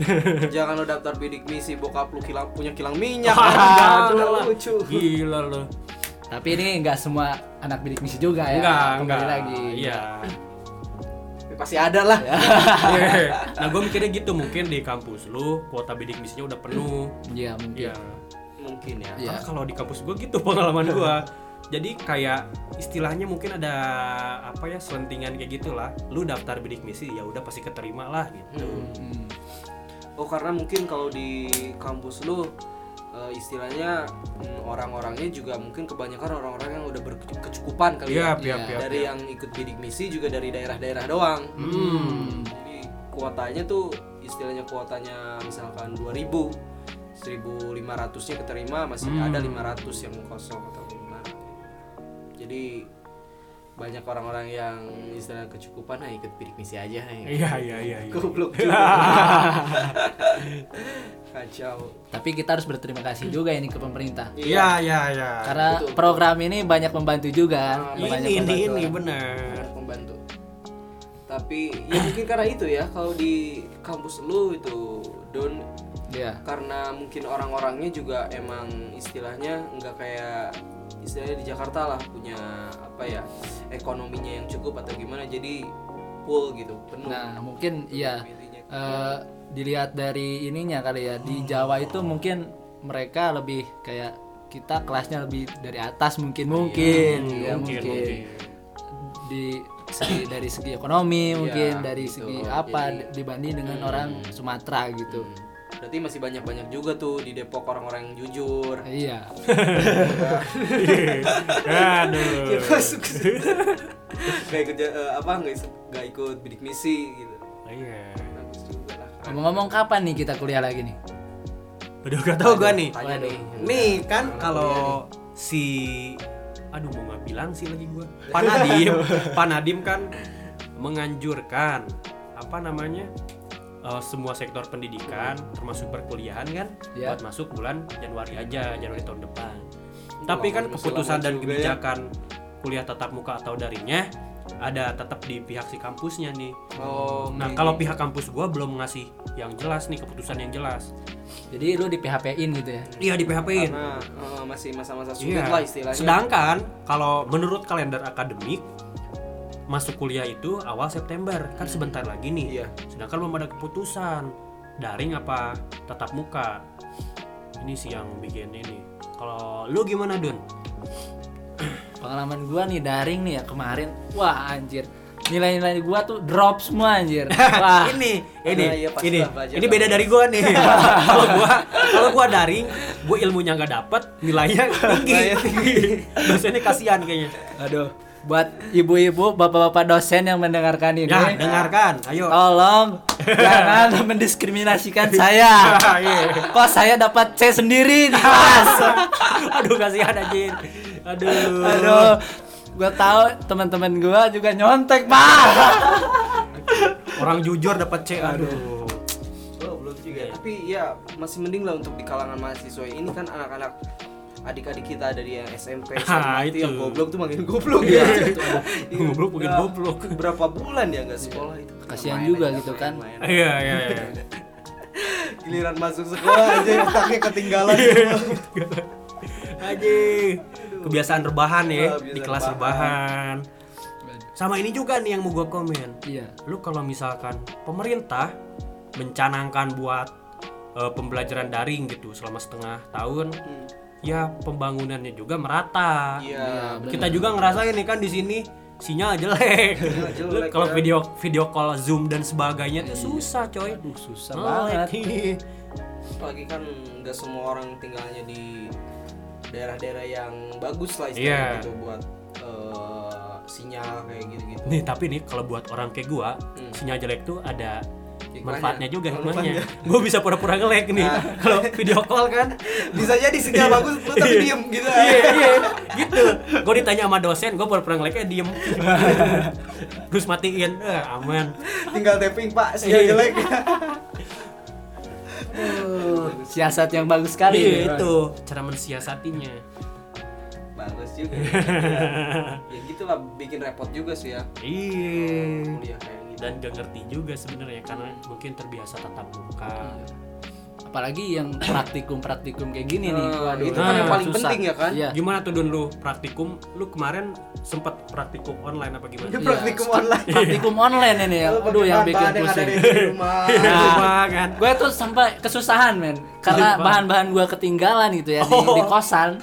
jangan lo daftar bidik misi bokap lu kilang punya kilang minyak Ah, lah. lucu Gila loh. Tapi ini enggak semua anak bidik misi juga ya. Enggak, Kembali enggak. lagi. Iya. Ya, pasti ada lah Iya. nah, gue mikirnya gitu, mungkin di kampus lu kuota bidik misinya udah penuh. Iya, mungkin. Iya. mungkin ya Iya. Karena kalau di kampus gue gitu pengalaman gue. Jadi kayak istilahnya mungkin ada apa ya selentingan kayak gitulah. Lu daftar bidik misi ya udah pasti keterima lah gitu. Hmm. oh karena mungkin kalau di kampus lu eh, istilahnya mm, orang-orangnya juga mungkin kebanyakan orang-orang yang udah berkecukupan kali Iya, ya iya, Iya. iya. dari yang ikut bidik misi juga dari daerah-daerah doang Hmm. jadi kuotanya tuh istilahnya kuotanya misalkan 2000 1500 nya keterima masih Hmm. ada 500 yang kosong atau gimana jadi banyak orang-orang yang istilahnya kecukupan nah ikut bidik misi aja ya. Iya, iya, iya. goblok juga kacau Tapi kita harus berterima kasih juga ini ke pemerintah. Iya, iya, iya. Karena betul. program ini banyak membantu juga kan. Ah, Banyak Ini, ini, membantu ini orang. benar. Membantu tapi ya mungkin karena itu ya kalau di kampus lu itu don Iya. karena mungkin orang-orangnya juga emang istilahnya nggak kayak istilahnya di Jakarta lah punya apa ya ekonominya yang cukup atau gimana jadi full gitu penuh Nah, mungkin iya eh, dilihat dari ininya kali ya. Di Jawa itu mungkin mereka lebih kayak kita kelasnya lebih dari atas mungkin mungkin ya mungkin, mungkin, mungkin. di segi dari segi ekonomi mungkin dari gitu. segi apa Jadi- dibanding dengan orang Sumatera gitu berarti masih banyak-banyak juga tuh di Depok orang-orang yang jujur. Iya. Aduh. ya masuk nggak ikut eh, apa nggak ikut bidik misi gitu. Iya. bagus juga lah. Keren. ngomong-ngomong kapan nih kita kuliah lagi nih? Udah gak tau gua nih. Tanya nih Nih kan kalau si aduh mau nggak bilang sih lagi gua. Pak Nadim Pak Nadim kan menganjurkan apa namanya eh, semua sektor pendidikan termasuk perkuliahan kan Ya. buat masuk bulan Januari aja Januari tahun depan tapi kan keputusan dan ya. kebijakan kuliah tatap muka atau daringnya ada tetap di pihak si kampusnya nih Oh, nah kalau pihak kampus gua belum ngasih yang jelas nih keputusan yang jelas Jadi lu di PHP-in gitu ya. iya di PHP-in karena eh, masih masa-masa sulit Iya. lah istilahnya. Sedangkan kalau menurut kalender akademik masuk kuliah itu awal September kan sebentar lagi nih. Iya. Sedangkan belum ada keputusan daring apa tatap muka. Ini sih yang bikin ini. Kalau lu gimana Dun? Pengalaman gua nih daring nih ya kemarin. Wah anjir. Nilai-nilai gua tuh drop semua anjir. Wah. ini ini Karena iya, ini ini beda dari gua nih. Kalau gua kalau gua daring, gua ilmunya nggak dapet, nilainya tinggi. Dosennya kasihan kayaknya. Aduh. Buat ibu-ibu, bapak-bapak dosen yang mendengarkan ini. Ya, dengarkan. Ayo. Tolong jangan mendiskriminasikan saya. Iya. Kok saya dapat C sendiri di kelas? Aduh kasihan anjir. Aduh. Aduh. Gua tahu teman-teman gua juga nyontek, Pak. Orang jujur dapat C. Aduh. Oh, belum juga. Tapi ya masih mending lah untuk di kalangan mahasiswa ini kan anak-anak adik-adik kita dari yang SMP, Ah, SMA itu. itu yang goblok tuh makin goblok Iya. ya. Goblok makin goblok. Berapa bulan ya nggak sekolah itu? Kasihan Main juga aja, gitu kan. main. Iya iya iya. Giliran masuk sekolah aja otaknya ketinggalan. Iya. Anjing. Kebiasaan rebahan ya Ah, di kelas rebahan. rebahan. Sama ini juga nih yang mau gua komen. Iya. Lu kalau misalkan pemerintah mencanangkan buat eh, pembelajaran daring gitu selama setengah tahun, Hmm. Ya pembangunannya juga merata. Iya. bener. Kita juga ngerasain nih kan di sini sinyal jelek. Jelek, Kalau ya. video video call Zoom dan sebagainya tuh susah, coy. Aduh, susah Nge-lag. banget. Apalagi kan nggak semua orang tinggalnya di daerah-daerah yang bagus lah Iya. istilahnya gitu buat eh, sinyal kayak gitu-gitu. Nih, tapi nih kalau buat orang kayak gua, Hmm. sinyal jelek tuh ada. Manfaatnya juga hikmahnya. Gua bisa pura-pura nge-lag nih. Ah. Kalau video call kan Bisa jadi sinyal bagus lu tapi Iya. diem gitu. iya, iya, gitu. Gue ditanya sama dosen, gue pura-pura nge-lagnya diem. Terus matiin, eh, aman. Tinggal tapping Pak, sinyal Iya. jelek. Siasat yang bagus sekali. Iya, itu cara mensiasatinya. bagus juga. ya gitulah bikin repot juga sih ya. Iya. Kuliah. Dan gak ngerti juga sebenarnya karena mungkin terbiasa tatap muka. Apalagi yang praktikum-praktikum kayak gini nih. Nah, Waduh. itu kan yang paling susah. penting ya kan? Iya. Gimana tuh Dun lu praktikum? Lu kemarin sempet praktikum online apa gimana? Iya. praktikum online. Praktikum online ini ya. Aduh yang bikin pusing. di rumah. Di rumah kan. gue tuh sampai kesusahan men karena bahan-bahan gue ketinggalan gitu ya di, Oh. di kosan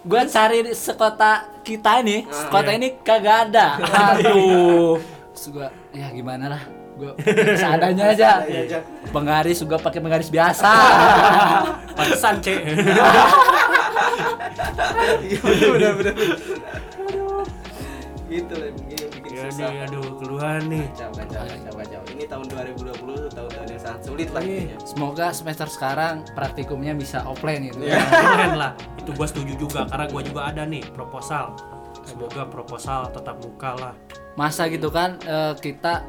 gue cari di sekota kita ini Ah, sekota iya. ini kagak ada aduh terus gue ya gimana lah gue seadanya aja penggaris juga pakai penggaris biasa Pantesan, Cek. Iya benar benar. Gitu lah yang bikin Ya susah. nih, aduh, keluhan nih. Kacau, kacau, kacau, kacau. Ini tahun 2020 tuh tahun-tahun yang sangat sulit lah intinya. semoga semester sekarang praktikumnya bisa offline gitu Iya. Keren lah. Itu gua setuju juga karena gua juga ada nih proposal. Semoga proposal tetap muka lah. masa gitu kan eh, kita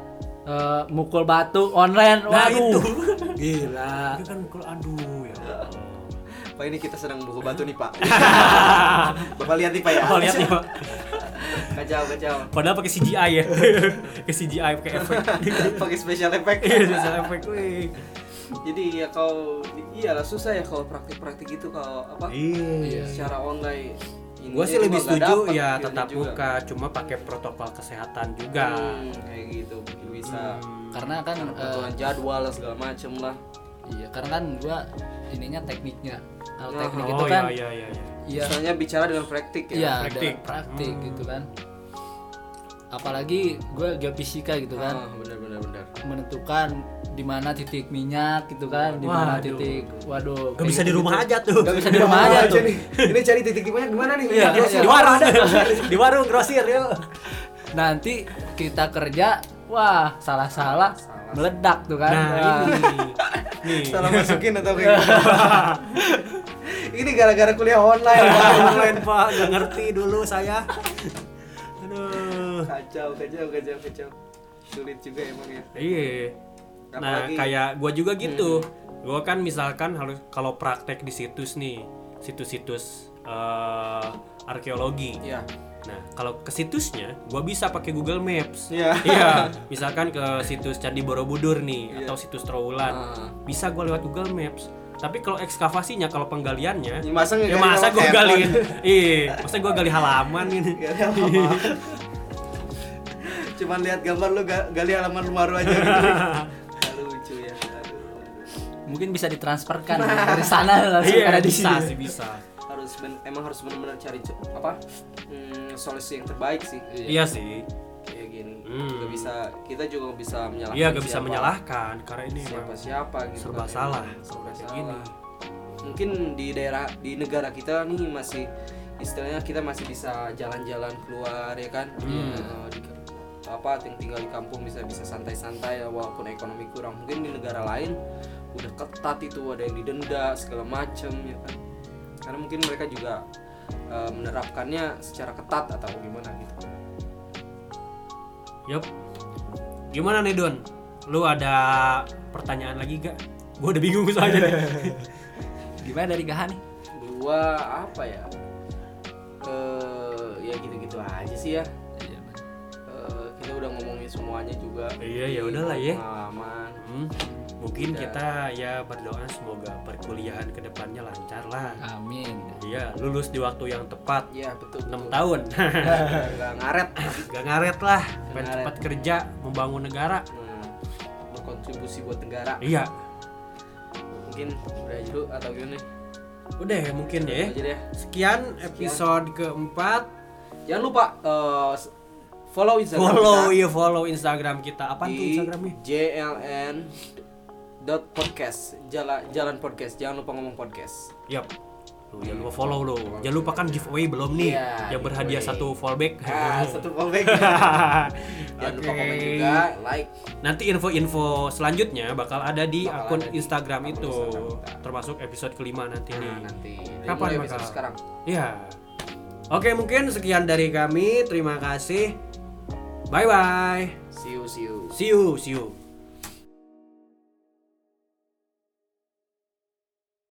eh, mukul batu online Nah, waduh itu. gila Itu kan kalau aduh ya. Pak ini kita sedang buku batu nih Pak. Bapak lihat nih Pak ya. Oh, lihat nih, Pak. Kacau, kacau. Padahal pakai CGI ya. Pakai CGI pakai efek. Pakai special effect. Iya, special effect. Wih. Jadi ya kalau iyalah susah ya kalau praktik-praktik itu kalau apa? Iya. Secara online. Gue sih lebih setuju dapet ya tetap juga. muka, cuma pakai protokol kesehatan juga. Hmm, kayak gitu mungkin bisa. Hmm. karena kan Karena kebetulan jadwal segala macem lah. Iya, karena kan gua ininya tekniknya. Kalau Nah, teknik oh itu kan iya iya iya. iya. iya Misalnya bicara dengan praktik ya. iya praktik. ada praktik Hmm. gitu kan. Apalagi gua geofisika gitu kan, Ah, benar benar benar. menentukan di mana titik minyak gitu kan, di mana titik waduh. Gak bisa di rumah aja tuh. Gak bisa di rumah aja tuh. Ini cari titik di mana gimana nih? Iya, di warung di warung grosir yuk. Nanti kita kerja, wah salah-salah Salah. meledak tuh kan. Nah ini nih. Salah masukin atau kayak. Ini gara-gara kuliah online. online pak nggak ngerti dulu saya aduh kacau, kacau, kacau, kacau. Sulit juga emang ya. iya nah Apalagi- kayak gua juga gitu gua kan misalkan harus kalau praktek di situs nih situs-situs eh, arkeologi Iya. Nah, kalau ke situsnya, gua bisa pakai Google Maps. Iya. Iya, misalkan ke situs Candi Borobudur nih Iya. atau situs Trowulan. Ah. Bisa gua lewat Google Maps. Tapi kalau ekskavasinya, kalau penggaliannya, Ya, masa ya masa handphone? galiin. Iya, masa gua gali halaman ini. Gali halaman. Cuman lihat gambar lu ga- gali halaman rumah lu aja gitu. Mungkin bisa ditransferkan dari sana langsung Iya, ada di bisa sini. sih bisa. Harus ben- emang harus benar-benar cari apa? Hmm, solusi yang terbaik sih. Iya sih. Kayak gini. Hmm. Nggak bisa kita juga nggak bisa menyalahkan. Iya, gak bisa siapa- menyalahkan karena ini siapa siapa gitu. serba kan. salah Serba kayak salah. gini. Mungkin di daerah di negara kita nih masih istilahnya kita masih bisa jalan-jalan keluar ya kan. Hmm. Eh, di- apa yang tinggal di kampung bisa bisa santai-santai ya, walaupun ekonomi kurang. Mungkin di negara lain udah ketat itu ada yang didenda segala macem ya kan. Karena mungkin mereka juga eh, menerapkannya secara ketat atau gimana gitu. Yup. Gimana nih Don? Lu ada pertanyaan lagi gak? Gua udah bingung soalnya nih. Gimana dari Gaha nih? Gua apa ya? Eh ya gitu-gitu aja sih ya. Iya. Eh, kita udah ngomongin semuanya juga. Iya, ya udahlah ya. Pengalaman. Hmm, mungkin Udah. kita ya berdoa semoga perkuliahan ke depannya lancar lah. Amin. Iya, lulus di waktu yang tepat. Iya betul. 6 betul. tahun. Nggak ngaret. Gak ngaret lah. Pengen ngaret. cepat kerja, membangun negara. Nah, berkontribusi buat negara. Iya. Mungkin udah dulu atau gimana? Udah ya mungkin ya. Deh. Sekian episode keempat. Jangan lupa s- follow Instagram Follow kita ya follow Instagram kita. Apa tuh di Instagramnya? JLN dot podcast jalan jalan podcast jangan lupa ngomong podcast Yap. Lu jangan lupa follow lo. Jangan lupa kan giveaway belum nih Iya, yang berhadiah giveaway. satu fallback. ah satu fallback jangan lupa Oke. komen juga like Nanti info-info selanjutnya bakal ada di Bakal akun ada di Instagram akun itu, Instagram termasuk episode kelima nanti nah, nih. nanti Kapan bakal? episode sekarang Ya. Oke, mungkin sekian dari kami. Terima kasih. Bye bye. see you see you See you, see you.